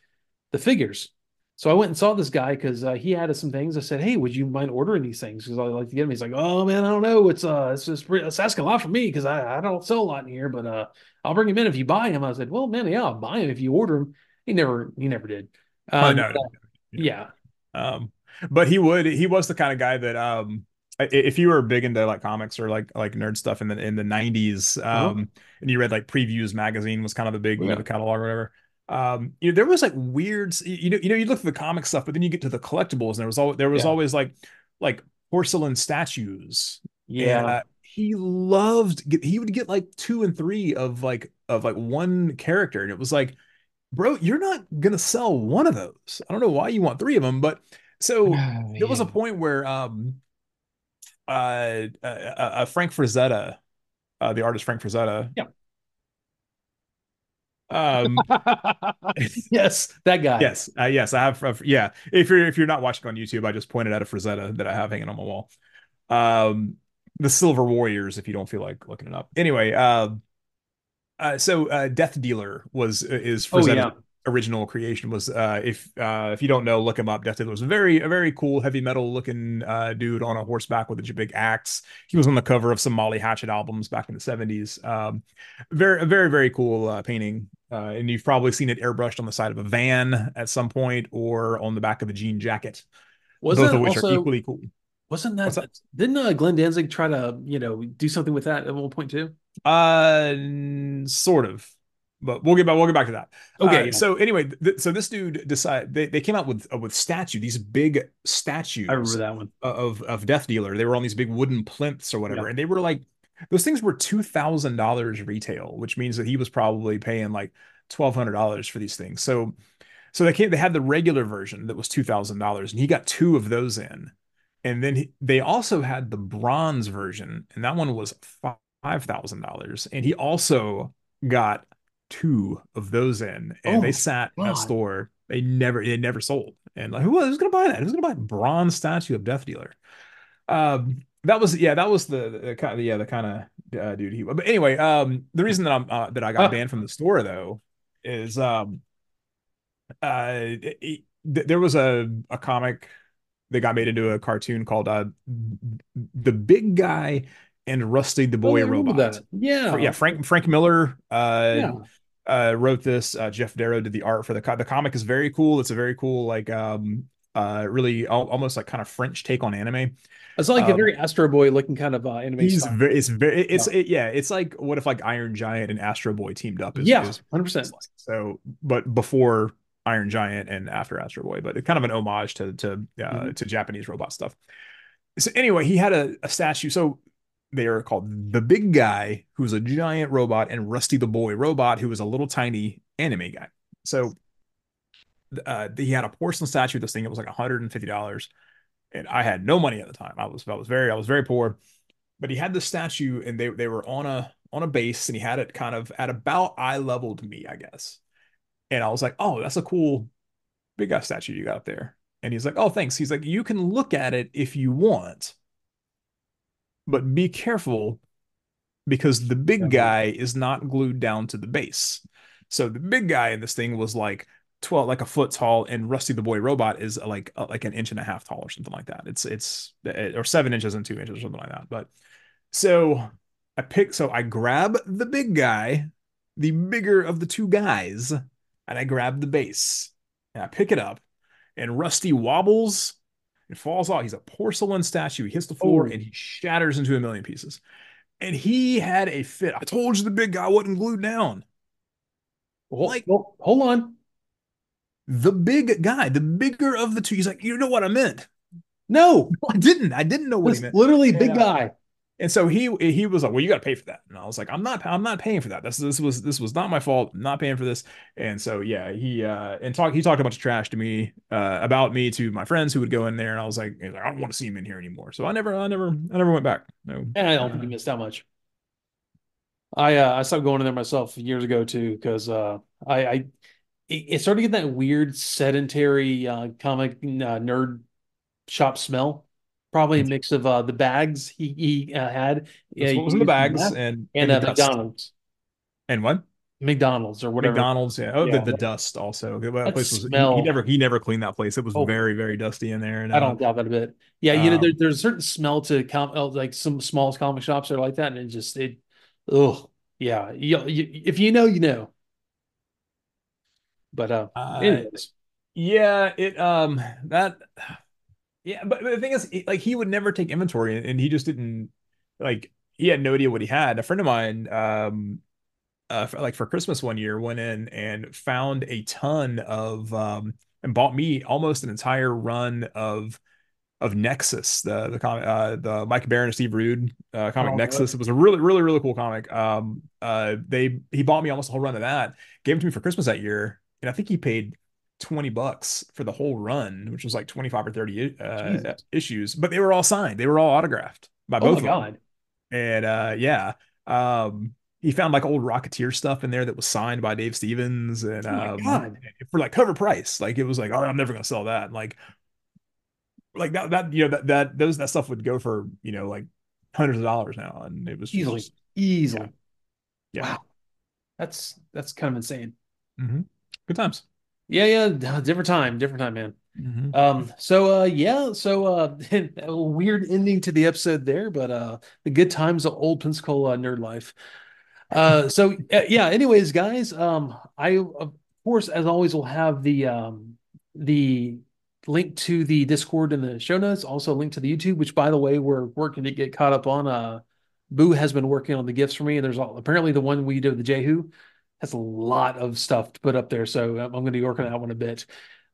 the figures. So I went and saw this guy because uh, he had some things. I said, "Hey, would you mind ordering these things?" Because I like to get them. He's like, "Oh man, I don't know. It's uh, it's just it's asking a lot for me because I, I don't sell a lot in here, but uh, I'll bring him in if you buy him." I said, "Well, man, yeah, I'll buy him if you order him." He never he never did. Um, oh, no, yeah. Um, but he would he was the kind of guy that um if you were big into like comics or like like nerd stuff in the in the 90s uh-huh. um uh-huh. and you read like previews magazine was kind of the big yeah. you know, catalog or whatever um you know there was like weird you know you know you look at the comic stuff but then you get to the collectibles and there was always there was yeah. always like like porcelain statues yeah and, uh, he loved he would get like two and three of like of like one character and it was like bro, you're not gonna sell one of those. I don't know why you want three of them, but so oh, there was a point where um uh, uh, uh Frank Frazetta, uh, the artist Frank Frazetta, yeah. Um, yes, that guy. Yes, uh, yes, I have. Uh, yeah, if you're if you're not watching on YouTube, I just pointed out a Frazetta that I have hanging on my wall. Um, the Silver Warriors, if you don't feel like looking it up. Anyway, uh, uh, so uh, Death Dealer was uh, is oh, yeah. original creation was uh, if uh, if you don't know, look him up. Death Dealer was a very a very cool heavy metal looking uh, dude on a horseback with a big axe. He was on the cover of some Molly Hatchet albums back in the seventies. Um, very very very cool uh, painting. Uh, and you've probably seen it airbrushed on the side of a van at some point or on the back of a jean jacket. Was both of which also, are equally cool. Wasn't that, didn't uh, Glenn Danzig try to you know do something with that at one point too? Uh, sort of, but we'll get back. We'll get back to that. Okay. Uh. So anyway, th- so this dude decided they, they came out with uh, with statue these big statues. I remember that one of of Death Dealer. They were on these big wooden plinths or whatever, yeah. and they were like those things were two thousand dollars retail, which means that he was probably paying like twelve hundred dollars for these things. So so they came. They had the regular version that was two thousand dollars, and he got two of those in. And then he, they also had the bronze version, and that one was five thousand dollars, and he also got two of those in, and oh, they sat God. in that store. They never, they never sold. And like, who was gonna buy that? Who's gonna buy a bronze statue of Death Dealer? Um, that was yeah, that was the, kind of yeah, the kind of uh, dude he. Was. But anyway, um, the reason that I'm uh, that I got banned from the store though is um, uh, it, it, there was a a comic that got made into a cartoon called uh, the Big Guy and Rusty the Boy oh, Robot. That. Yeah, yeah. Frank Frank Miller uh, yeah. uh, wrote this. Uh, Geof Darrow did the art for the co- the comic. is very cool. It's a very cool like um uh really al- almost like kind of French take on anime. It's like um, a very Astro Boy looking kind of uh, anime. He's style. very, it's very, it's yeah. It, yeah. it's like what if like Iron Giant and Astro Boy teamed up? Is, yeah, hundred percent. Like. So, but before Iron Giant and after Astro Boy, but it's kind of an homage to to uh, mm-hmm. to Japanese robot stuff. So anyway, he had a, a statue. So they are called the big guy who's a giant robot and rusty the boy robot who is a little tiny anime guy so uh, he had a porcelain statue of this thing. It was like $150. And I had no money at the time. I was I was very I was very poor. But he had the statue and they they were on a on a base and he had it kind of at about eye level to me, I guess. And I was like, oh, that's a cool big guy statue you got up there. And he's like, oh, thanks. He's like, you can look at it if you want, but be careful because the big guy is not glued down to the base. So the big guy in this thing was like 12 like a foot tall and Rusty the Boy Robot is like uh, like an inch and a half tall or something like that. It's it's or 7 inches and 2 inches or something like that. But so I pick so I grab the big guy, the bigger of the two guys, and I grab the base. And I pick it up and Rusty wobbles and falls off. He's a porcelain statue. He hits the floor oh. and he shatters into a million pieces. And he had a fit. I told you the big guy wasn't glued down. Well, like, well, hold on. The big guy, the bigger of the two, he's like, you know what I meant. No, I didn't. I didn't know what he meant. Literally, big guy. And so he he was like, "Well, you got to pay for that." And I was like, "I'm not I'm not paying for that. This this was this was not my fault. I'm not paying for this." And so yeah, he uh and talk he talked a bunch of trash to me uh about me to my friends who would go in there, and I was like, I don't want to see him in here anymore. So I never I never I never went back. No, and I don't think he missed that much. I uh, I stopped going in there myself years ago too because uh I I it started to get that weird sedentary uh, comic uh, nerd shop smell probably a mix of uh, the bags he, he uh, had. Yeah, what was in the bags and and, uh, McDonald's and what McDonald's or whatever. McDonald's, yeah. Oh, yeah, the, the dust also. That place was smell. He, he, never he never cleaned that place. It was oh, very very dusty in there. And, I don't doubt that a bit. Yeah, um, you know, um, there, there's a certain smell to com- uh, like some small comic shops are like that, and it just it, oh yeah. You, you, if you know, you know. But uh, anyways. yeah, it um that yeah, but, the thing is, like, he would never take inventory, and he just didn't like. He had no idea what he had. A friend of mine, um, uh, for, like for Christmas one year, went in and found a ton of, um, and bought me almost an entire run of of Nexus, the the comic, uh, the Mike Baron and Steve Rude uh, comic oh, Nexus. It was a really, really, really cool comic. Um, uh, they he bought me almost a whole run of that, gave it to me for Christmas that year, and I think he paid 20 bucks for the whole run, which was like 25 or 30 uh, issues, but they were all signed. They were all autographed by oh both of God. them. And uh, yeah, um, he found like old Rocketeer stuff in there that was signed by Dave Stevens and oh um, for like cover price. Like it was like, oh, I'm never gonna sell that. And like, like that, that you know that that those that stuff would go for you know like hundreds of dollars now, and it was easily just, easily. Yeah. yeah. Wow, that's that's kind of insane. Mm-hmm. Good times. Yeah, yeah, different time, different time, man. Mm-hmm. Um, so uh yeah, so uh a weird ending to the episode there, but uh the good times of old Pensacola nerd life. Uh so uh, yeah, anyways, guys, um I of course as always will have the um the link to the Discord in the show notes, also link to the YouTube, which by the way, we're working to get caught up on. Uh Boo has been working on the gifts for me. And there's all, apparently the one we did with the Jehu has a lot of stuff to put up there. So I'm going to be working on that one a bit.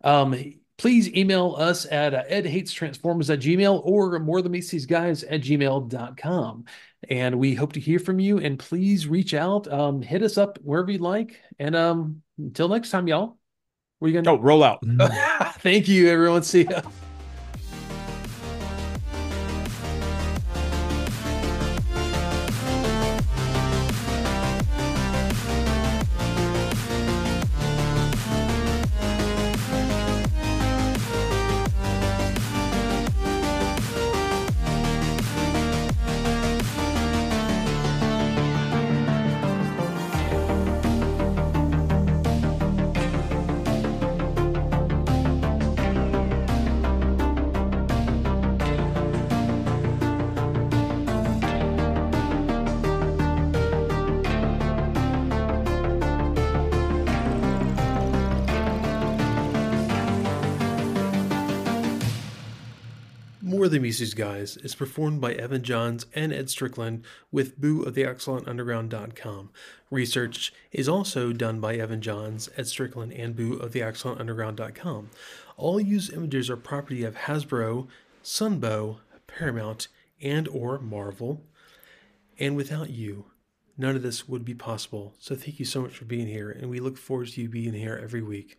Um, please email us at uh, edhatestransformers at gmail or more than meets these guys at gmail.com. And we hope to hear from you. And please reach out, um, hit us up wherever you'd like. And um, until next time, y'all. You going to? Oh, roll out. Thank you, everyone. See ya. Than Guys is performed by Evan Johns and Ed Strickland with Boo of the Excellent Underground.com. Research is also done by Evan Johns, Ed Strickland, and Boo of the Excellent Underground.com. All used images are property of Hasbro, Sunbow, Paramount, and or Marvel. And without you, none of this would be possible. So thank you so much for being here, and we look forward to you being here every week.